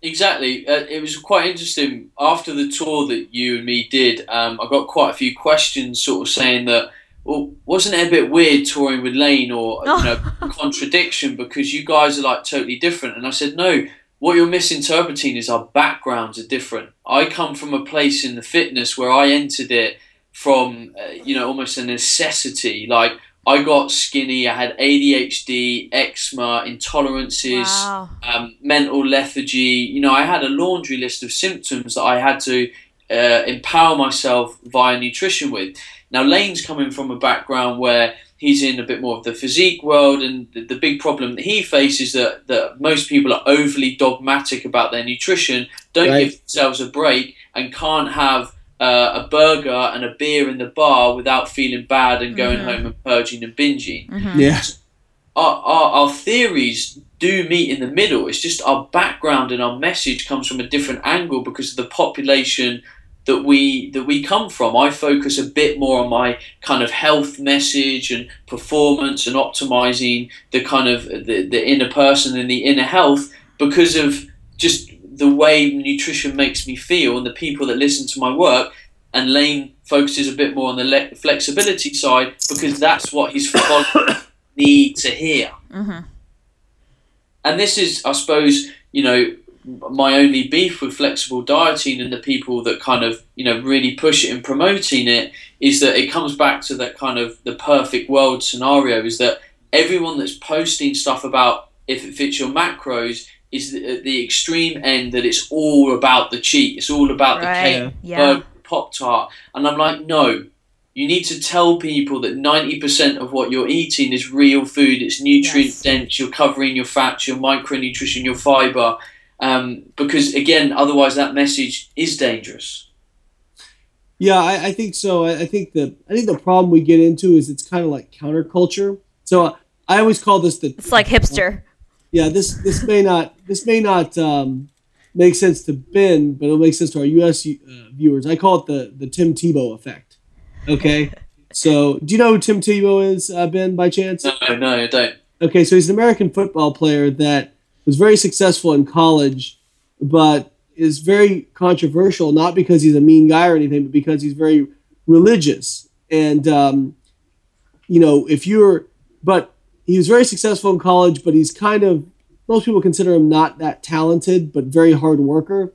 Exactly. Uh, it was quite interesting. After the tour that you and me did, um, I got quite a few questions sort of saying that, well, wasn't it a bit weird touring with Layne or, you know, contradiction because you guys are like totally different? And I said, no, what you're misinterpreting is our backgrounds are different. I come from a place in the fitness where I entered it from, uh, you know, almost a necessity. Like, I got skinny, I had ADHD, eczema, intolerances Wow. um, mental lethargy. You know, I had a laundry list of symptoms that I had to uh, empower myself via nutrition with. Now, Layne's coming from a background where he's in a bit more of the physique world, and the, the big problem that he faces that that most people are overly dogmatic about their nutrition, don't Right. give themselves a break, and can't have uh, a burger and a beer in the bar without feeling bad and going home and purging and binging. Yeah. Our, our, our theories do meet in the middle. It's just our background and our message comes from a different angle because of the population that we that we come from. I focus a bit more on my kind of health message and performance and optimizing the kind of the, the inner person and the inner health because of just the way nutrition makes me feel and the people that listen to my work. And Layne focuses a bit more on the le- flexibility side because that's what his followers need to hear. Mm-hmm. And this is, I suppose, you know, my only beef with flexible dieting and the people that kind of, you know, really push it and promoting it is that it comes back to that kind of the perfect world scenario is that everyone that's posting stuff about if it fits your macros is the, at the extreme end that it's all about the cheat. It's all about the cake, Yeah. burger, pop tart. And I'm like, no, you need to tell people that 90% of what you're eating is real food, it's nutrient Yes. dense, you're covering your fats, your micronutrition, your fiber. Um, because again, otherwise that message is dangerous. Yeah, I, I think so. I, I think the I think the problem we get into is it's kind of like counterculture. So uh, I always call this the It's like hipster. yeah. This this may not this may not um, make sense to Ben, but it'll make sense to our U.S. Uh, viewers. I call it the the Tim Tebow effect. Okay, so do you know who Tim Tebow is, uh, Ben, by chance? No, no, I don't. Okay, so he's an American football player that was very successful in college, but is very controversial, not because he's a mean guy or anything, but because he's very religious. And, um, you know, if you're, but he was very successful in college, but he's kind of, most people consider him not that talented, but very hard worker.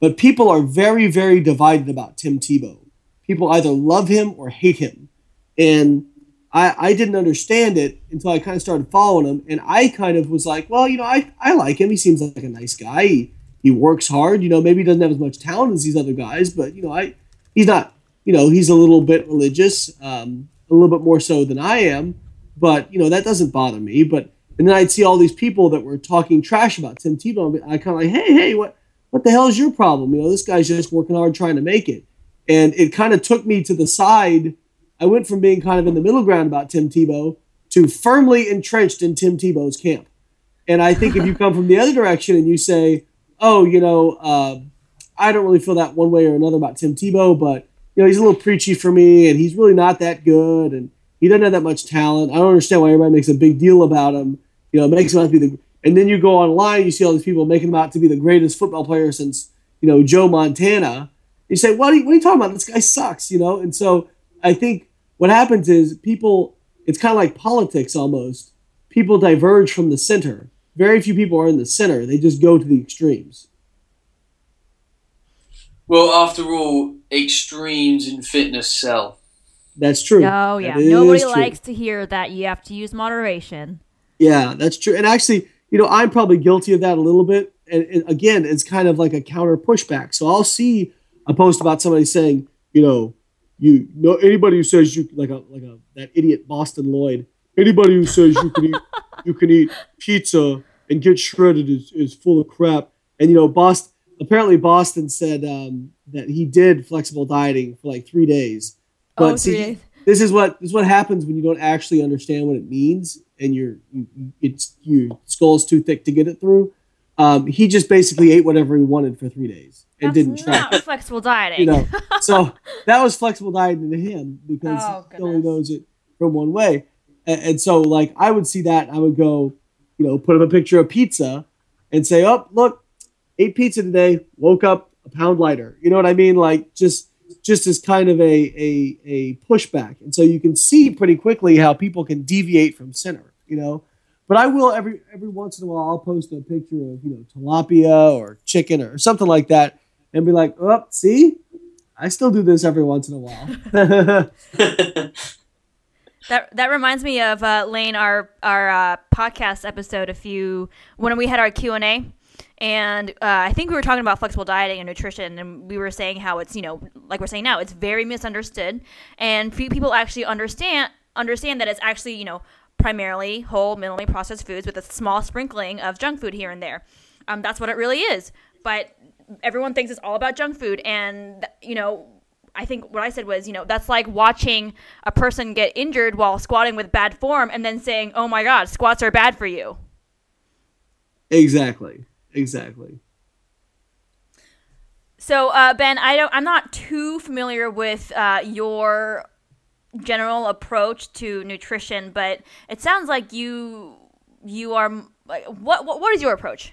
But people are very, very divided about Tim Tebow. People either love him or hate him. And I, I didn't understand it until I kind of started following him. And I kind of was like, well, you know, I, I like him. He seems like a nice guy. He, he works hard. You know, maybe he doesn't have as much talent as these other guys, but, you know, I he's not, you know, he's a little bit religious, um, a little bit more so than I am. But, you know, that doesn't bother me. But, and then I'd see all these people that were talking trash about Tim Tebow. And I kind of like, hey, hey, what, what the hell is your problem? You know, this guy's just working hard trying to make it. And it kind of took me to the side. I went from being kind of in the middle ground about Tim Tebow to firmly entrenched in Tim Tebow's camp. And I think if you come from the other direction and you say, oh, you know, uh, I don't really feel that one way or another about Tim Tebow, but, you know, he's a little preachy for me and he's really not that good and he doesn't have that much talent. I don't understand why everybody makes a big deal about him. You know, makes him out to be the. And then you go online, you see all these people making him out to be the greatest football player since, you know, Joe Montana. You say, what are you, what are you talking about? This guy sucks, you know? And so I think what happens is people, it's kind of like politics almost. People diverge from the center. Very few people are in the center. They just go to the extremes. Well, after all, extremes in fitness sell. That's true. Oh yeah, That nobody is true. likes to hear that. You have to use moderation. Yeah, that's true. And actually, you know, I'm probably guilty of that a little bit. And, and again, it's kind of like a counter pushback. So I'll see a post about somebody saying, you know, you know, anybody who says you like a like a that idiot Boston Lloyd, anybody who says you can eat you can eat pizza and get shredded is, is full of crap. And you know, Boston apparently Boston said um, that he did flexible dieting for like three days. But Oh, see, three days. this is what this is what happens when you don't actually understand what it means and your you, you- it's your skull's too thick to get it through. Um, he just basically ate whatever he wanted for three days and That's didn't try. not flexible dieting. You know, so that was flexible dieting to him because Oh, he only knows it from one way. And, and so, like, I would see that, I would go, you know, put up a picture of pizza and say, "Oh, look, ate pizza today. Woke up a pound lighter." You know what I mean? Like, just just as kind of a a a pushback, and so you can see pretty quickly how people can deviate from center. You know. But I will every every once in a while I'll post a picture of you know tilapia or chicken or something like that, and be like, "Oh, see, I still do this every once in a while." That that reminds me of uh, Layne, our our uh, podcast episode. A few when we had our Q and A, and uh, I think we were talking about flexible dieting and nutrition, and we were saying how it's you know like we're saying now, it's very misunderstood, and few people actually understand understand that it's actually you know primarily whole, minimally processed foods with a small sprinkling of junk food here and there. Um, that's what it really is. But everyone thinks it's all about junk food, and you know, I think what I said was, you know, that's like watching a person get injured while squatting with bad form, and then saying, "Oh my God, squats are bad for you." Exactly. Exactly. So, uh, Ben, I don't. I'm not too familiar with uh, your general approach to nutrition, but it sounds like you you are like what what, what is your approach?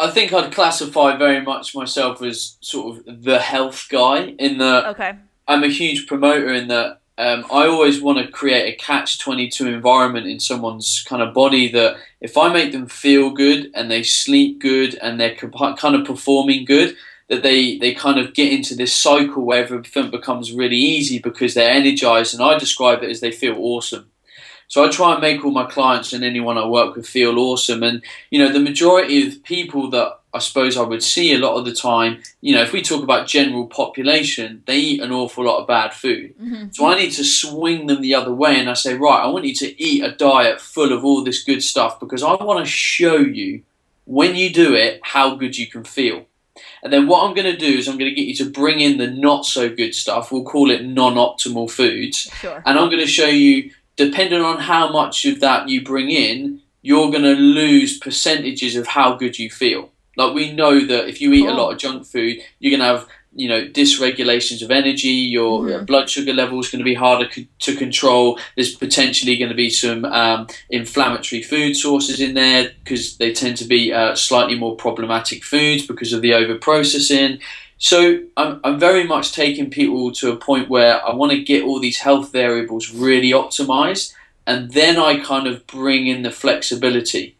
I think I'd classify very much myself as sort of the health guy in that Okay. I'm a huge promoter in that um, I always want to create a catch 22 environment in someone's kind of body that if I make them feel good and they sleep good and they're comp- kind of performing good, that they, they kind of get into this cycle where everything becomes really easy because they're energized. And I describe it as they feel awesome. So I try and make all my clients and anyone I work with feel awesome. And, you know, the majority of people that I suppose I would see a lot of the time, you know, if we talk about general population, they eat an awful lot of bad food. Mm-hmm. So I need to swing them the other way and I say, right, I want you to eat a diet full of all this good stuff because I want to show you when you do it how good you can feel. And then what I'm going to do is I'm going to get you to bring in the not so good stuff. We'll call it non optimal foods. Sure. And I'm going to show you, depending on how much of that you bring in, you're going to lose percentages of how good you feel. Like we know that if you eat a lot of junk food, you're going to have you know dysregulations of energy. Your Mhm. blood sugar level is going to be harder c- to control. There's potentially going to be some um, inflammatory food sources in there because they tend to be uh, slightly more problematic foods because of the over processing. So I'm, I'm very much taking people to a point where I want to get all these health variables really optimized, and then I kind of bring in the flexibility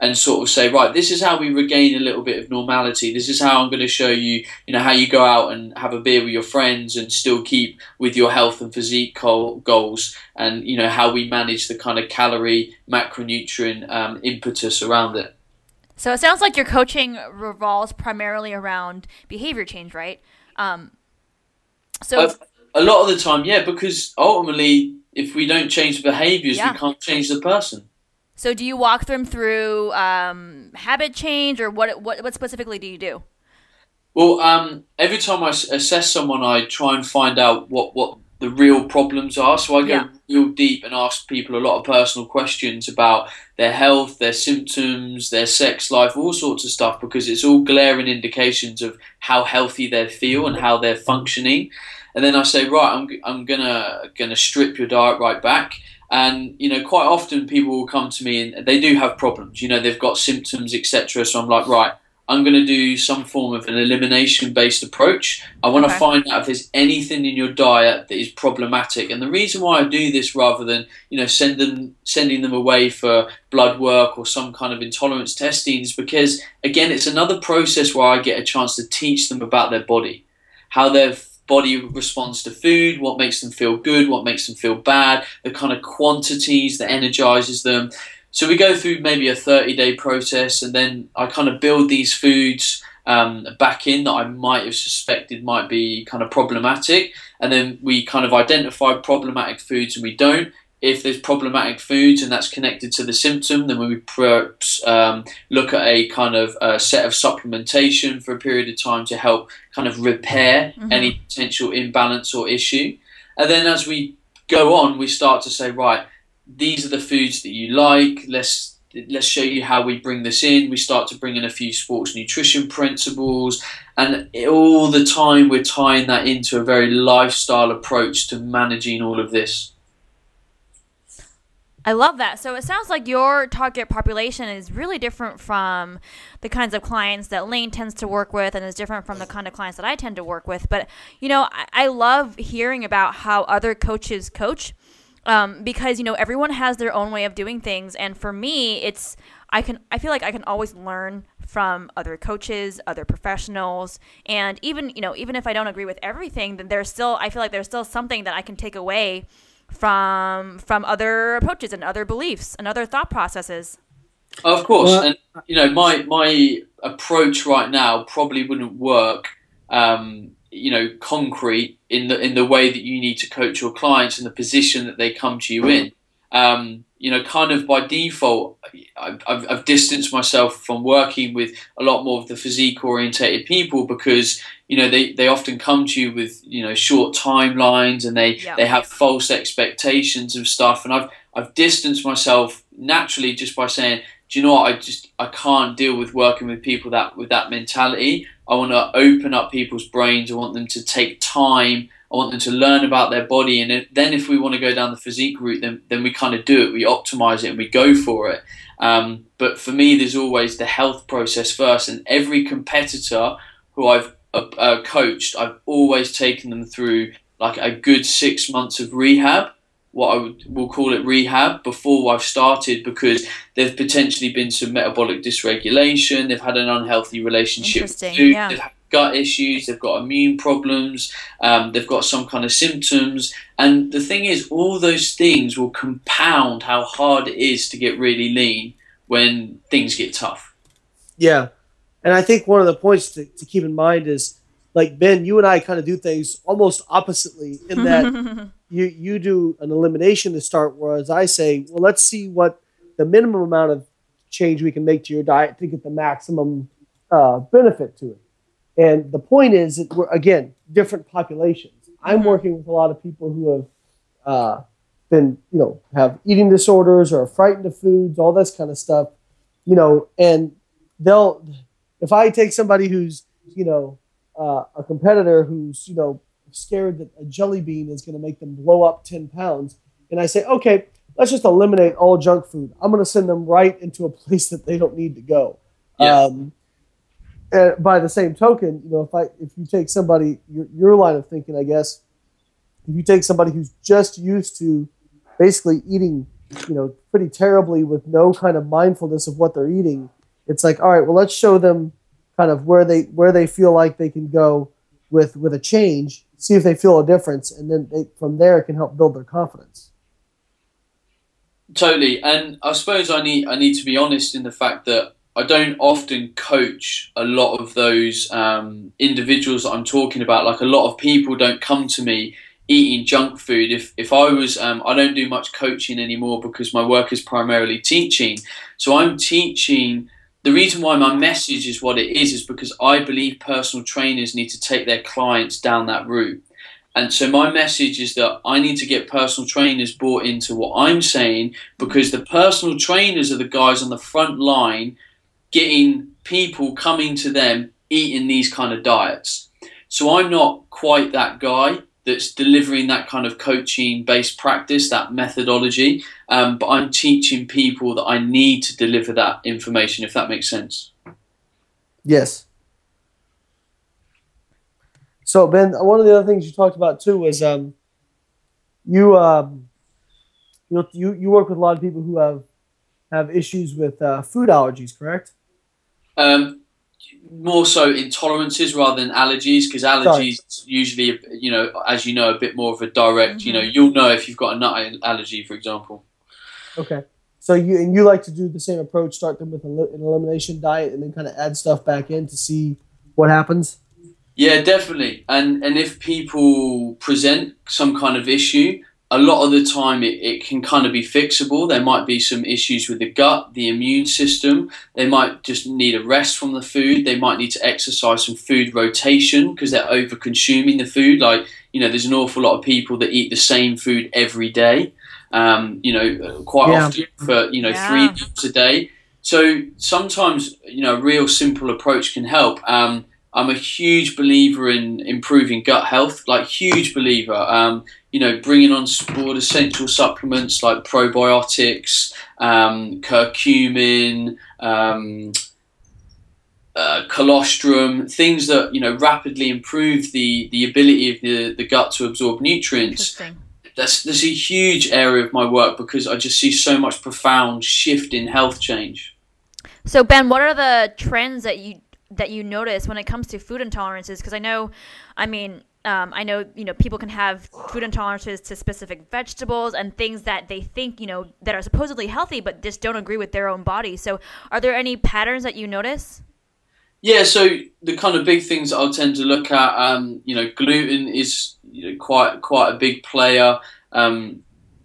and sort of say, right, this is how we regain a little bit of normality. This is how I'm going to show you, you know, how you go out and have a beer with your friends and still keep with your health and physique goals, and you know how we manage the kind of calorie macronutrient um, impetus around it. So it sounds like your coaching revolves primarily around behavior change, right? Um, so Uh, a lot of the time, yeah, because ultimately, if we don't change the behaviors, Yeah. we can't change the person. So do you walk them through um, habit change, or what, what? What specifically do you do? Well, um, every time I assess someone, I try and find out what, what the real problems are. So I go Yeah. real deep and ask people a lot of personal questions about their health, their symptoms, their sex life, all sorts of stuff, because it's all glaring indications of how healthy they feel and how they're functioning. And then I say, right, I'm, I'm gonna gonna strip your diet right back. And you know, quite often people will come to me and they do have problems. You know, they've got symptoms, etc. So I'm like, right, I'm going to do some form of an elimination based approach. I want Okay. to find out if there's anything in your diet that is problematic. And the reason why I do this rather than, you know, send them, sending them away for blood work or some kind of intolerance testing is because, again, it's another process where I get a chance to teach them about their body, how their body responds to food, what makes them feel good, what makes them feel bad, the kind of quantities that energizes them. So we go through maybe a 30 day process, and then I kind of build these foods um, back in that I might have suspected might be kind of problematic, and then we kind of identify problematic foods and we don't. If there's problematic foods and that's connected to the symptom, then we perhaps um, look at a kind of uh, set of supplementation for a period of time to help kind of repair Mhm. any potential imbalance or issue. And then as we go on, we start to say, right, these are the foods that you like. Let's let's show you how we bring this in. We start to bring in a few sports nutrition principles, and all the time we're tying that into a very lifestyle approach to managing all of this. I love that. So it sounds like your target population is really different from the kinds of clients that Layne tends to work with, and is different from the kind of clients that I tend to work with. But you know, I, I love hearing about how other coaches coach. Um, because you know everyone has their own way of doing things, and for me, it's I can I feel like I can always learn from other coaches, other professionals, and even you know even if I don't agree with everything, then there's still I feel like there's still something that I can take away from from other approaches and other beliefs and other thought processes. Of course, Well- and you know my my approach right now probably wouldn't work um, you know concrete in the in the way that you need to coach your clients and the position that they come to you in. Um, you know, kind of by default, I've, I've, distanced myself from working with a lot more of the physique orientated people because you know they, they often come to you with you know short timelines and they yeah. they have false expectations of stuff, and I've I've distanced myself naturally just by saying, do you know what? I just I can't deal with working with people that with that mentality. I want to open up people's brains. I want them to take time I want them to learn about their body, and if, then if we want to go down the physique route, then then we kind of do it. We optimize it and we go for it. Um, but for me, there's always the health process first, and every competitor who I've uh, uh, coached, I've always taken them through like a good six months of rehab. What I would will call it rehab before I've started because there've potentially been some metabolic dysregulation. They've had an unhealthy relationship with food. Yeah gut issues, they've got immune problems, um, they've got some kind of symptoms. And the thing is, all those things will compound how hard it is to get really lean when things get tough. Yeah. And I think one of the points to, to keep in mind is like Ben, you and I kind of do things almost oppositely in that you you do an elimination to start, whereas I say, well, let's see what the minimum amount of change we can make to your diet to get the maximum uh, benefit to it. And the point is that we're, again, different populations. I'm mm-hmm. working with a lot of people who have uh, been, you know, have eating disorders or are frightened of foods, all this kind of stuff, you know, and they'll, if I take somebody who's, you know, uh, a competitor who's, you know, scared that a jelly bean is going to make them blow up 10 pounds, and I say, okay, let's just eliminate all junk food. I'm going to send them right into a place that they don't need to go. Yeah. Um, and by the same token, you know, if I if you take somebody your your line of thinking, I guess, if you take somebody who's just used to basically eating, you know, pretty terribly with no kind of mindfulness of what they're eating, it's like, all right, well, let's show them kind of where they where they feel like they can go with with a change, see if they feel a difference, and then they, from there it can help build their confidence. Totally, and I suppose I need I need to be honest in the fact that I don't often coach a lot of those um, individuals that I'm talking about. Like a lot of people don't come to me eating junk food. If if I was, um, I don't do much coaching anymore because my work is primarily teaching. So I'm teaching. The reason why my message is what it is is because I believe personal trainers need to take their clients down that route. And so my message is that I need to get personal trainers bought into what I'm saying because the personal trainers are the guys on the front line getting people coming to them eating these kind of diets. So I'm not quite that guy that's delivering that kind of coaching based practice, that methodology, um, but I'm teaching people that I need to deliver that information, if that makes sense. Yes. So Ben, one of the other things you talked about too was um, you um, you you you work with a lot of people who have have issues with uh, food allergies, correct? Um, more so intolerances rather than allergies because allergies Sorry. usually you know as you know a bit more of a direct mm-hmm. you know mm-hmm. you'll know if you've got a nut allergy for example okay so you and you like to do the same approach start them with an elimination diet and then kind of add stuff back in to see what happens yeah definitely and and if people present some kind of issue a lot of the time it, it can kind of be fixable. There might be some issues with the gut, the immune system. They might just need a rest from the food. They might need to exercise some food rotation because they're over consuming the food. Like, you know, there's an awful lot of people that eat the same food every day, um, you know, quite yeah. often for, you know, yeah. three meals a day. So sometimes, you know, a real simple approach can help. Um, I'm a huge believer in improving gut health, like huge believer. Um, you know, bringing on board essential supplements like probiotics, um, curcumin, um, uh, colostrum, things that you know rapidly improve the the ability of the, the gut to absorb nutrients. That's that's a huge area of my work because I just see so much profound shift in health change. So Ben, what are the trends that you that you notice when it comes to food intolerances? Because I know, I mean, um, I know you know people can have food intolerances to specific vegetables and things that they think you know that are supposedly healthy, but just don't agree with their own body. So, are there any patterns that you notice? Yeah, so the kind of big things I'll tend to look at, um, you know, gluten is you know, quite quite a big player. Um,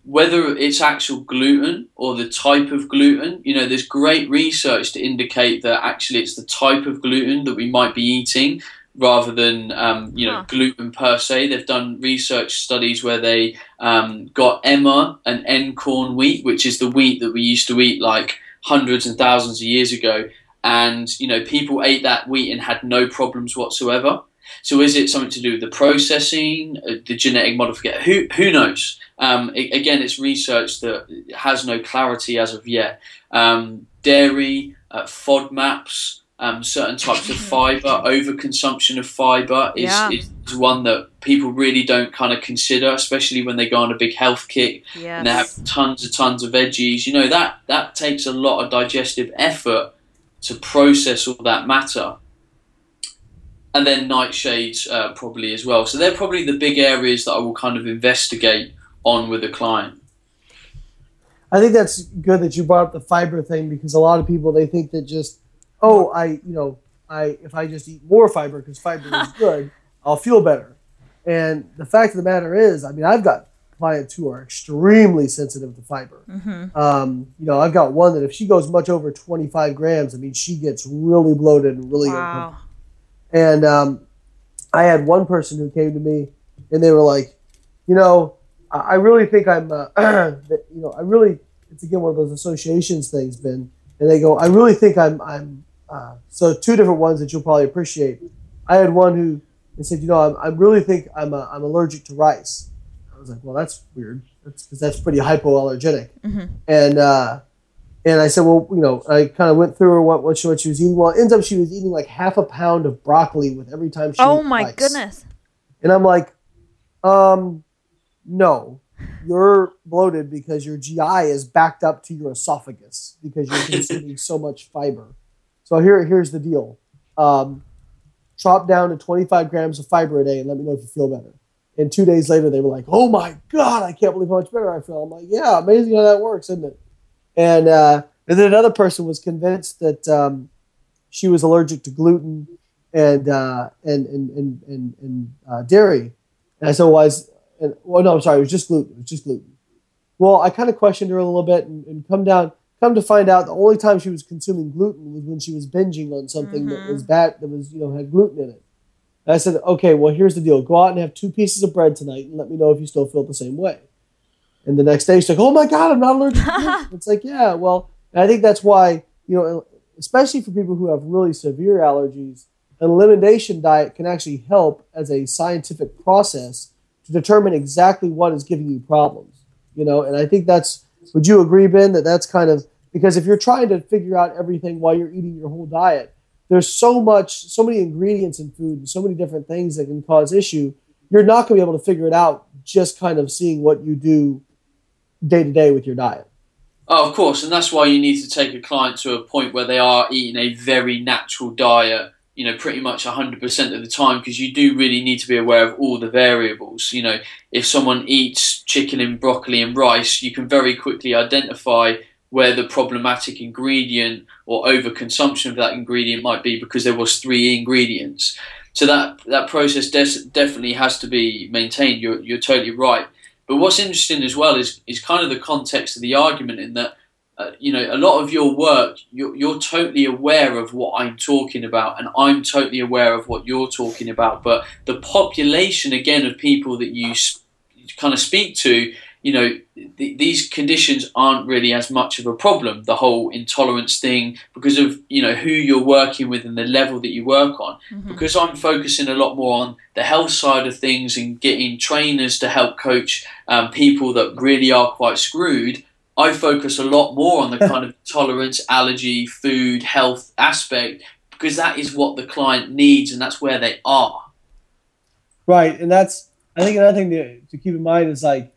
whether it's actual gluten or the type of gluten, you know, there's great research to indicate that actually it's the type of gluten that we might be eating rather than um, you know Huh. gluten per se. They've done research studies where they um, got emmer and einkorn wheat, which is the wheat that we used to eat like hundreds and thousands of years ago, and you know people ate that wheat and had no problems whatsoever. So is it something to do with the processing, uh, the genetic modification? Who who knows? Um, a- again, it's research that has no clarity as of yet. Um, dairy, uh, FODMAPs, um, certain types of fiber, overconsumption of fiber is, Yeah. is, is one that people really don't kind of consider, especially when they go on a big health kick and they have tons and tons of veggies. You know that that takes a lot of digestive effort to process all that matter. And then nightshades uh, probably as well. So they're probably the big areas that I will kind of investigate on with a client. I think that's good that you brought up the fiber thing because a lot of people they think that just oh I you know I if I just eat more fiber because fiber is good I'll feel better. And the fact of the matter is, I mean, I've got clients who are extremely sensitive to fiber. Mm-hmm. Um, you know, I've got one that if she goes much over 25 grams, I mean, she gets really bloated and really uncomfortable. Wow. And um, I had one person who came to me, and they were like, you know, I I really think I'm, uh, you know, I really, it's again one of those associations things, Ben. And they go, I really think I'm, I'm. Uh, so two different ones that you'll probably appreciate. I had one who they said, you know, I'm, I really think I'm, uh, I'm allergic to rice. I was like, well, that's weird. That's because that's pretty hypoallergenic. Mhm. And uh, and I said, well, you know, I kind of went through what what she, what she was eating. Well, it ends up she was eating like half a pound of broccoli with every time she. Oh my goodness. And I'm like, um, no, you're bloated because your GI is backed up to your esophagus because you're consuming so much fiber. So here, here's the deal. Um, chop down to 25 grams of fiber a day and let me know if you feel better. And two days later, they were like, oh my God, I can't believe how much better I feel. I'm like, yeah, amazing how that works, isn't it? And, uh, and then another person was convinced that um, she was allergic to gluten and uh, and and and and, and uh, dairy. And I said, "Well, well, no, I'm sorry, it was just gluten. It was just gluten." Well, I kind of questioned her a little bit, and, and come down, come to find out, the only time she was consuming gluten was when she was binging on something that Mhm. was bad, that was you know had gluten in it. And I said, "Okay, well, here's the deal. Go out and have two pieces of bread tonight, and let me know if you still feel the same way." And the next day, she's like, "Oh my God, I'm not allergic." to it's like, yeah, well, I think that's why you know, especially for people who have really severe allergies an elimination diet can actually help as a scientific process to determine exactly what is giving you problems you know and i think that's would you agree ben that that's kind of because if you're trying to figure out everything while you're eating your whole diet there's so much so many ingredients in food and so many different things that can cause issue you're not going to be able to figure it out just kind of seeing what you do day to day with your diet Oh, of course, and that's why you need to take a client to a point where they are eating a very natural diet, you know, pretty much 100% of the time, because you do really need to be aware of all the variables. You know, if someone eats chicken and broccoli and rice, you can very quickly identify where the problematic ingredient or overconsumption of that ingredient might be because there was three ingredients. So that that process des- definitely has to be maintained. You're you're totally right. But what's interesting as well is is kind of the context of the argument in that uh, you know a lot of your work you're, you're totally aware of what I'm talking about and I'm totally aware of what you're talking about. But the population again of people that you s- kind of speak to, you know, th- these conditions aren't really as much of a problem. The whole intolerance thing because of you know who you're working with and the level that you work on Mhm. because I'm focusing a lot more on the health side of things and getting trainers to help coach um, people that really are quite screwed. I focus a lot more on the kind of tolerance, allergy, food, health aspect because that is what the client needs and that's where they are. Right, and that's I think another thing to, to keep in mind is like,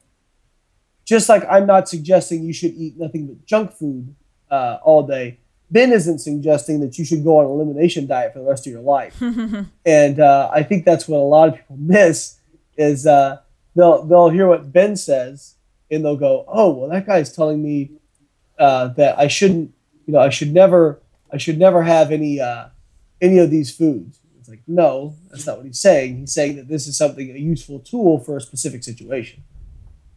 just like I'm not suggesting you should eat nothing but junk food uh, all day. Ben isn't suggesting that you should go on an elimination diet for the rest of your life, and uh, I think that's what a lot of people miss is uh, they'll they'll hear what Ben says and they'll go, oh well, that guy's telling me uh, that I shouldn't, you know, I should never, I should never have any uh, any of these foods. It's like, no, that's not what he's saying. He's saying that this is something, a useful tool for a specific situation.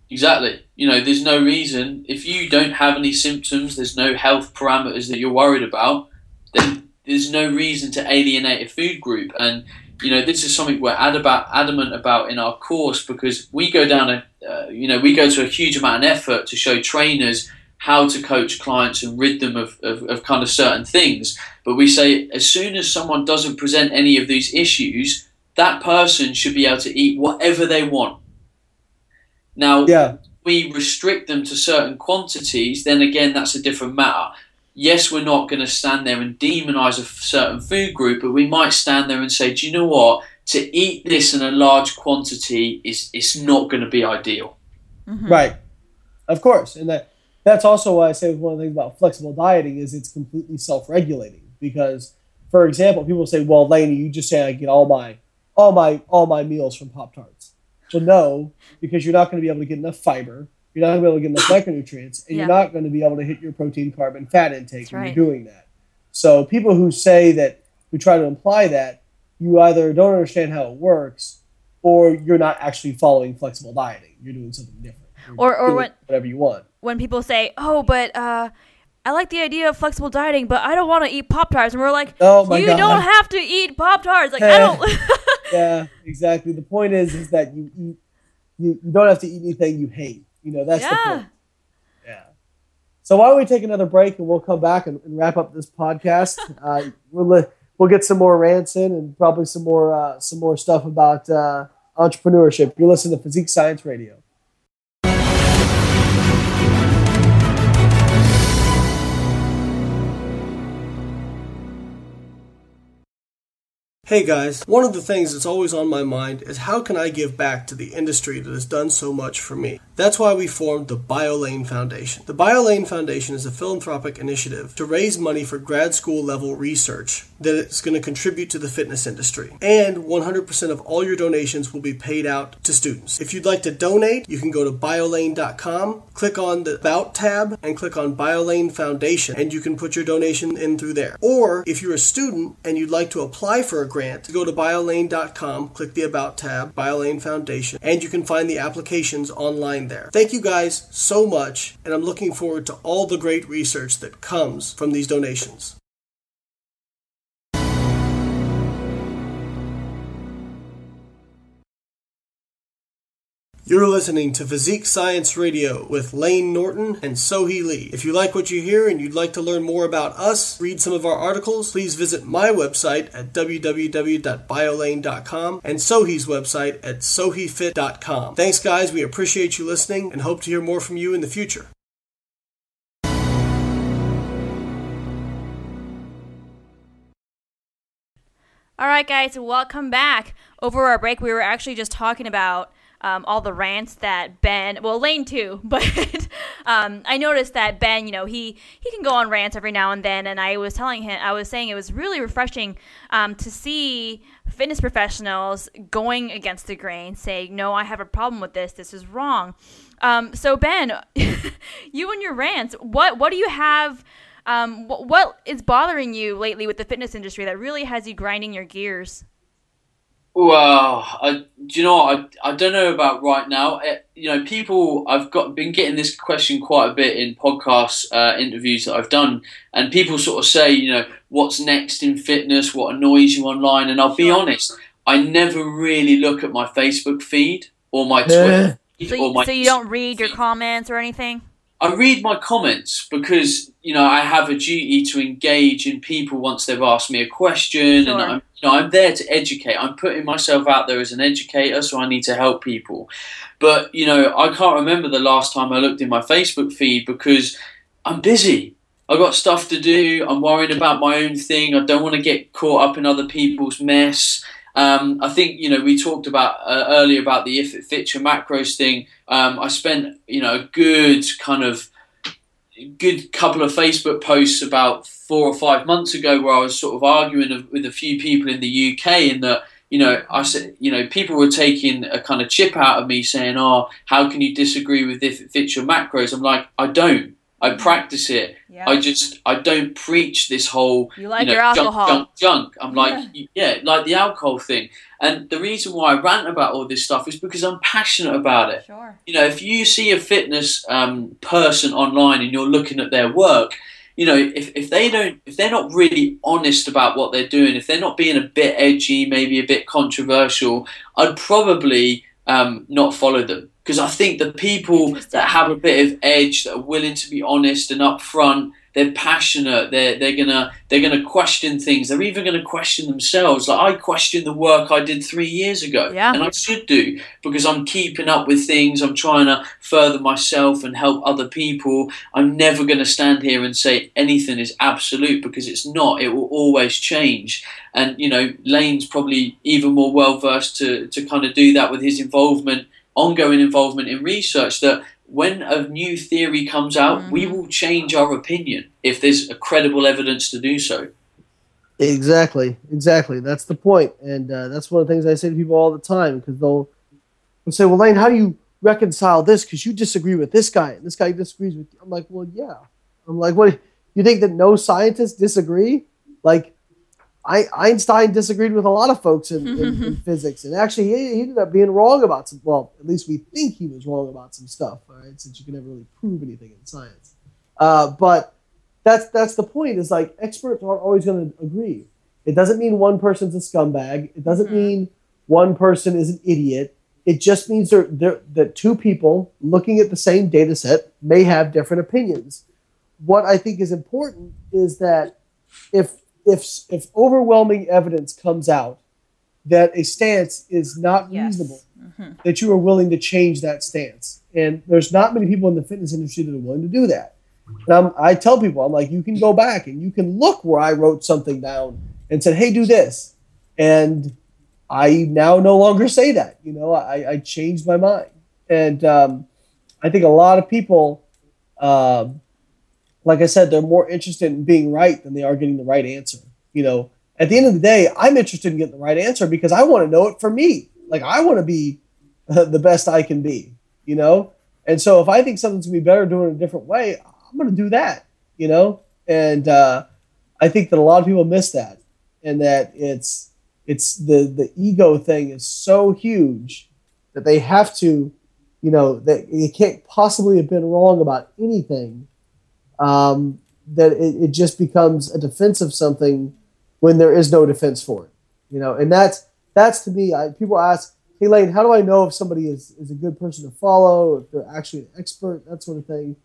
Exactly. You know, there's no reason if you don't have any symptoms, there's no health parameters that you're worried about, then there's no reason to alienate a food group. And you know, this is something we're adamant about in our course because we go down a, uh, you know, we go to a huge amount of effort to show trainers how to coach clients and rid them of, of, of kind of certain things. But we say as soon as someone doesn't present any of these issues, that person should be able to eat whatever they want. Now, Yeah. we restrict them to certain quantities, then again, that's a different matter. Yes, we're not going to stand there and demonize a certain food group, but we might stand there and say, do you know what? To eat this in a large quantity is it's not going to be ideal. Mm-hmm. Right. Of course. And that that's also why I say one of the things about flexible dieting is it's completely self-regulating because for example, people say, "Well, Layne, you just say I get all my all my all my meals from Pop Tarts." Well, no, because you're not going to be able to get enough fiber. You're not going to be able to get enough micronutrients, and Yeah. you're not going to be able to hit your protein, carb, and fat intake That's when right. you're doing that. So people who say that, who try to imply that, you either don't understand how it works, or you're not actually following flexible dieting. You're doing something different. You're Or- or when- whatever you want. when people say, "Oh, but uh, I like the idea of flexible dieting, but I don't want to eat Pop Tarts," and we're like, Oh my "You God. don't have to eat Pop Tarts." Like I don't. yeah, exactly. The point is, is that you eat, you, you don't have to eat anything you hate. You know, that's the point. Yeah. So why don't we take another break and we'll come back and, and wrap up this podcast. uh, we'll li- we'll get some more rants in and probably some more uh, some more stuff about uh, entrepreneurship. You're listening to Physique Science Radio. Hey guys, one of the things that's always on my mind is how can I give back to the industry that has done so much for me? That's why we formed the BioLayne Foundation. The BioLayne Foundation is a philanthropic initiative to raise money for grad school level research that is going to contribute to the fitness industry. And 100% of all your donations will be paid out to students. If you'd like to donate, you can go to biolayne.com, click on the About tab, and click on BioLayne Foundation, and you can put your donation in through there. Or if you're a student and you'd like to apply for a grant, go to biolayne.com, click the About tab, BioLayne Foundation, and you can find the applications online there. Thank you guys so much, and I'm looking forward to all the great research that comes from these donations. You're listening to Physique Science Radio with Layne Norton and Sohee Lee. If you like what you hear and you'd like to learn more about us, read some of our articles, please visit my website at www.biolayne.com and Sohee's website at soheefit.com. Thanks, guys. We appreciate you listening and hope to hear more from you in the future. All right, guys, welcome back. Over our break, we were actually just talking about um, all the rants that Ben, well, Layne too, but um, I noticed that Ben, you know, he he can go on rants every now and then, and I was telling him, I was saying it was really refreshing um, to see fitness professionals going against the grain, saying, "No, I have a problem with this. This is wrong." Um, so Ben, you and your rants, what what do you have? Um, wh- what is bothering you lately with the fitness industry that really has you grinding your gears? Well, I, do you know? I, I don't know about right now. Eh, you know, people, I've got been getting this question quite a bit in podcast uh, interviews that I've done, and people sort of say, you know, what's next in fitness? What annoys you online? And I'll be honest, I never really look at my Facebook feed or my. Twitter. feed So or you, my so you don't read your comments or anything? I read my comments because you know I have a duty to engage in people once they've asked me a question, Sure. and I'm you know I'm there to educate. I'm putting myself out there as an educator, so I need to help people. But you know I can't remember the last time I looked in my Facebook feed because I'm busy. I've got stuff to do. I'm worried about my own thing. I don't want to get caught up in other people's mess. Um, I think you know we talked about uh, earlier about the if it fits your macros thing. Um, I spent you know a good kind of good couple of Facebook posts about four or five months ago where I was sort of arguing with a few people in the UK in that you know I said you know people were taking a kind of chip out of me saying oh how can you disagree with if it fits your macros? I'm like I don't I practice it. Yeah. I just I don't preach this whole You like know, your alcohol. junk, junk, junk. I'm like, yeah, like the alcohol thing. And the reason why I rant about all this stuff is because I'm passionate about it. Sure. You know, if you see a fitness um, person online and you're looking at their work, you know, if, if they don't, if they're not really honest about what they're doing, if they're not being a bit edgy, maybe a bit controversial, I'd probably um, not follow them because I think the people that have a bit of edge, that are willing to be honest and upfront, they're passionate. They're they're gonna they're gonna question things. They're even gonna question themselves. Like I question the work I did three years ago, Yeah. and I should do because I'm keeping up with things. I'm trying to further myself and help other people. I'm never gonna stand here and say anything is absolute because it's not. It will always change. And you know, Layne's probably even more well versed to to kind of do that with his involvement, ongoing involvement in research. That when a new theory comes out, we Mhm. will change our opinion if there's a credible evidence to do so. Exactly, exactly. That's the point, and uh, that's one of the things I say to people all the time because they'll, they'll say, "Well, Layne, how do you reconcile this? Because you disagree with this guy, and this guy disagrees with." You. I'm like, "Well, yeah." I'm like, "What? You think that no scientists disagree? Like, I, Einstein disagreed with a lot of folks in, in, in physics, and actually, he, he ended up being wrong about some. Well, at least we think he was wrong about some stuff. All right, since you can never really prove anything in science, uh, but." that's that's the point is like experts aren't always going to agree it doesn't mean one person's a scumbag it doesn't Mhm. mean one person is an idiot it just means they're, they're, that two people looking at the same data set may have different opinions what i think is important is that if if if overwhelming evidence comes out that a stance is not Yes. reasonable Mhm. that you are willing to change that stance. And there's not many people in the fitness industry that are willing to do that. And I'm, I tell people, I'm like, you can go back and you can look where I wrote something down and said, hey, do this. And I now no longer say that. You know, I, I changed my mind. And um, I think a lot of people, um, like I said, they're more interested in being right than they are getting the right answer. You know, at the end of the day, I'm interested in getting the right answer because I want to know it for me. Like I want to be the best I can be, you know? And so if I think something's gonna be better doing it a different way, I'm gonna do that, you know? And uh, I think that a lot of people miss that and that it's it's the the ego thing is so huge that they have to, you know, that it can't possibly have been wrong about anything. Um, that it, it just becomes a defense of something when there is no defense for it. You know, and that's that's to me. I, people ask, "Hey, Layne, how do I know if somebody is, is a good person to follow, if they're actually an expert, that sort of thing?"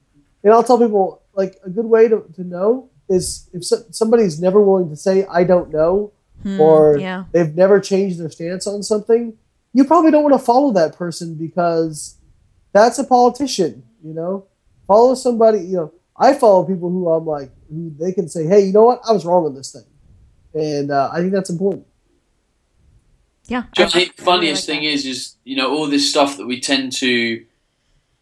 And I'll tell people like a good way to, to know is if so, somebody's never willing to say, "I don't know," Hmm, or yeah. they've never changed their stance on something. You probably don't want to follow that person because that's a politician. You know, follow somebody. You know, I follow people who I'm like, who they can say, "Hey, you know what? I was wrong on this thing," and uh, I think that's important. Yeah. Just the funniest I really thing like is, is you know all this stuff that we tend to,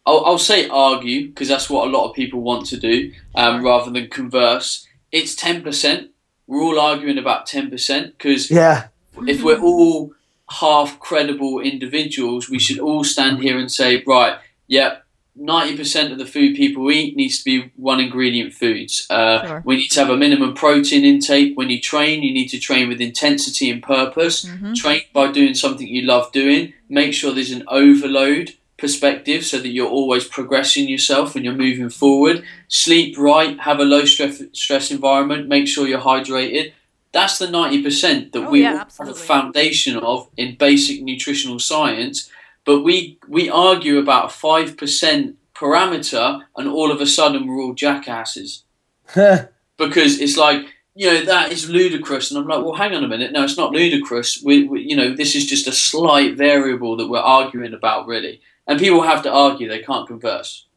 I'll, I'll say argue because that's what a lot of people want to do, um, rather than converse. It's ten percent. We're all arguing about ten percent because Yeah, if we're all half credible individuals, we should all stand here and say, right, yeah, ninety percent of the food people eat needs to be one ingredient foods. Uh, Sure. We need to have a minimum protein intake. When you train, you need to train with intensity and purpose. Mhm. Train by doing something you love doing. Make sure there's an overload perspective so that you're always progressing yourself and you're moving forward. Sleep right, have a low stress stress environment, make sure you're hydrated. That's the 90% that Oh, we yeah, have a foundation of in basic nutritional science. But we, we argue about a 5% parameter and all of a sudden we're all jackasses because it's like you know that is ludicrous and i'm like well hang on a minute no it's not ludicrous we, we you know this is just a slight variable that we're arguing about really and people have to argue they can't converse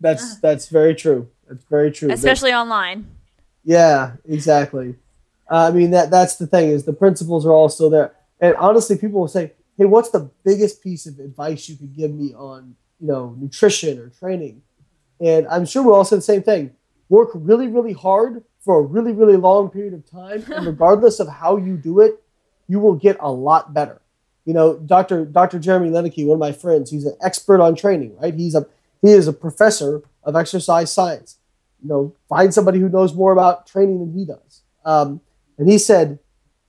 that's that's very true. That's very true. Especially online. Yeah, exactly. Uh, I mean that that's the thing is the principles are all still there. And honestly, people will say, "Hey, what's the biggest piece of advice you could give me on you know nutrition or training?" And I'm sure we'll all say the same thing: work really, really hard for a really, really long period of time, and regardless of how you do it, you will get a lot better. You know, Dr. Dr. Jeremy Loenneke, one of my friends, he's an expert on training. Right? He's a he is a professor of exercise science. You know, find somebody who knows more about training than he does. Um, and he said,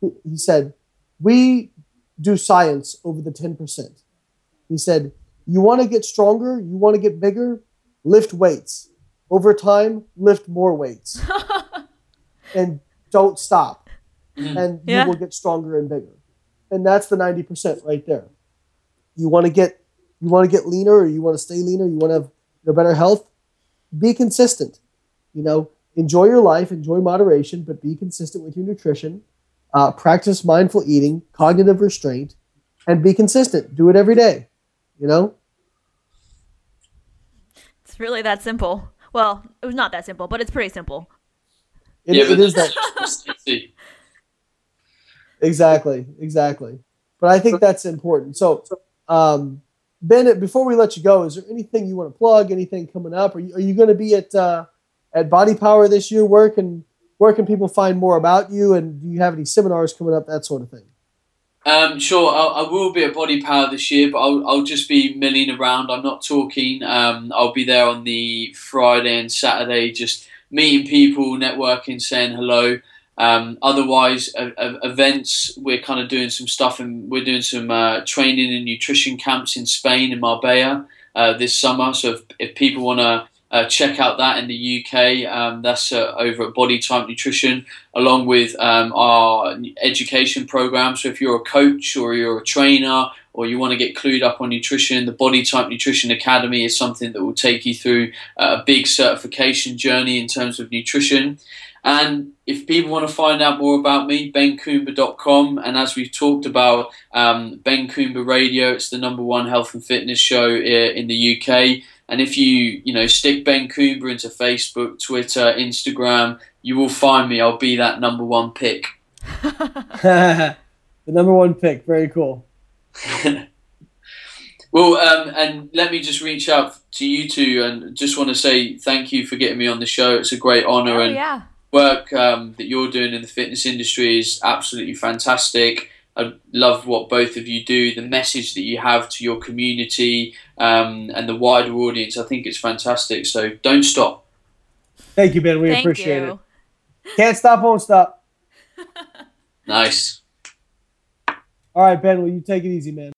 he said, we do science over the 10%. He said, you want to get stronger, you want to get bigger, lift weights. Over time, lift more weights. and don't stop. Mm-hmm. And Yeah. you will get stronger and bigger. And that's the 90% right there. You want to get you want to get leaner or you want to stay leaner, you want to have you know, better health, be consistent. You know, enjoy your life, enjoy moderation, but be consistent with your nutrition. Uh, practice mindful eating, cognitive restraint, and be consistent. Do it every day. You know, It's really that simple. Well, it was not that simple, but it's pretty simple. it, yeah, it but is that exactly, exactly. But I think that's important. So, um, Ben, before we let you go, is there anything you want to plug? Anything coming up? Are you, are you going to be at uh, at Body Power this year? Where can where can people find more about you? And do you have any seminars coming up? That sort of thing. Um, sure, I, I will be at Body Power this year, but I'll, I'll just be milling around. I'm not talking. Um, I'll be there on the Friday and Saturday, just meeting people, networking, saying hello. Um, otherwise, uh, uh, events, we're kind of doing some stuff and we're doing some uh, training and nutrition camps in Spain, in Marbella, uh, this summer. So if, if people want to uh, check out that in the UK, um, that's uh, over at Body Type Nutrition, along with um, our education program. So if you're a coach or you're a trainer or you want to get clued up on nutrition, the Body Type Nutrition Academy is something that will take you through a big certification journey in terms of nutrition. And if people want to find out more about me, bencoomber.com. And as we've talked about, um, Ben Coomber Radio, it's the number one health and fitness show i- in the UK. And if you, you know, stick Ben Coomber into Facebook, Twitter, Instagram, you will find me. I'll be that number one pick. the number one pick. Very cool. Well, um, and let me just reach out to you two and just want to say thank you for getting me on the show. It's a great honor Oh, and yeah. work um, that you're doing in the fitness industry is absolutely fantastic. I love what both of you do, the message that you have to your community um, and the wider audience. I think it's fantastic. So don't stop. Thank you, Ben. We Thank appreciate you. it. Can't stop, won't stop. Nice. All right, Ben. Will you take it easy, man?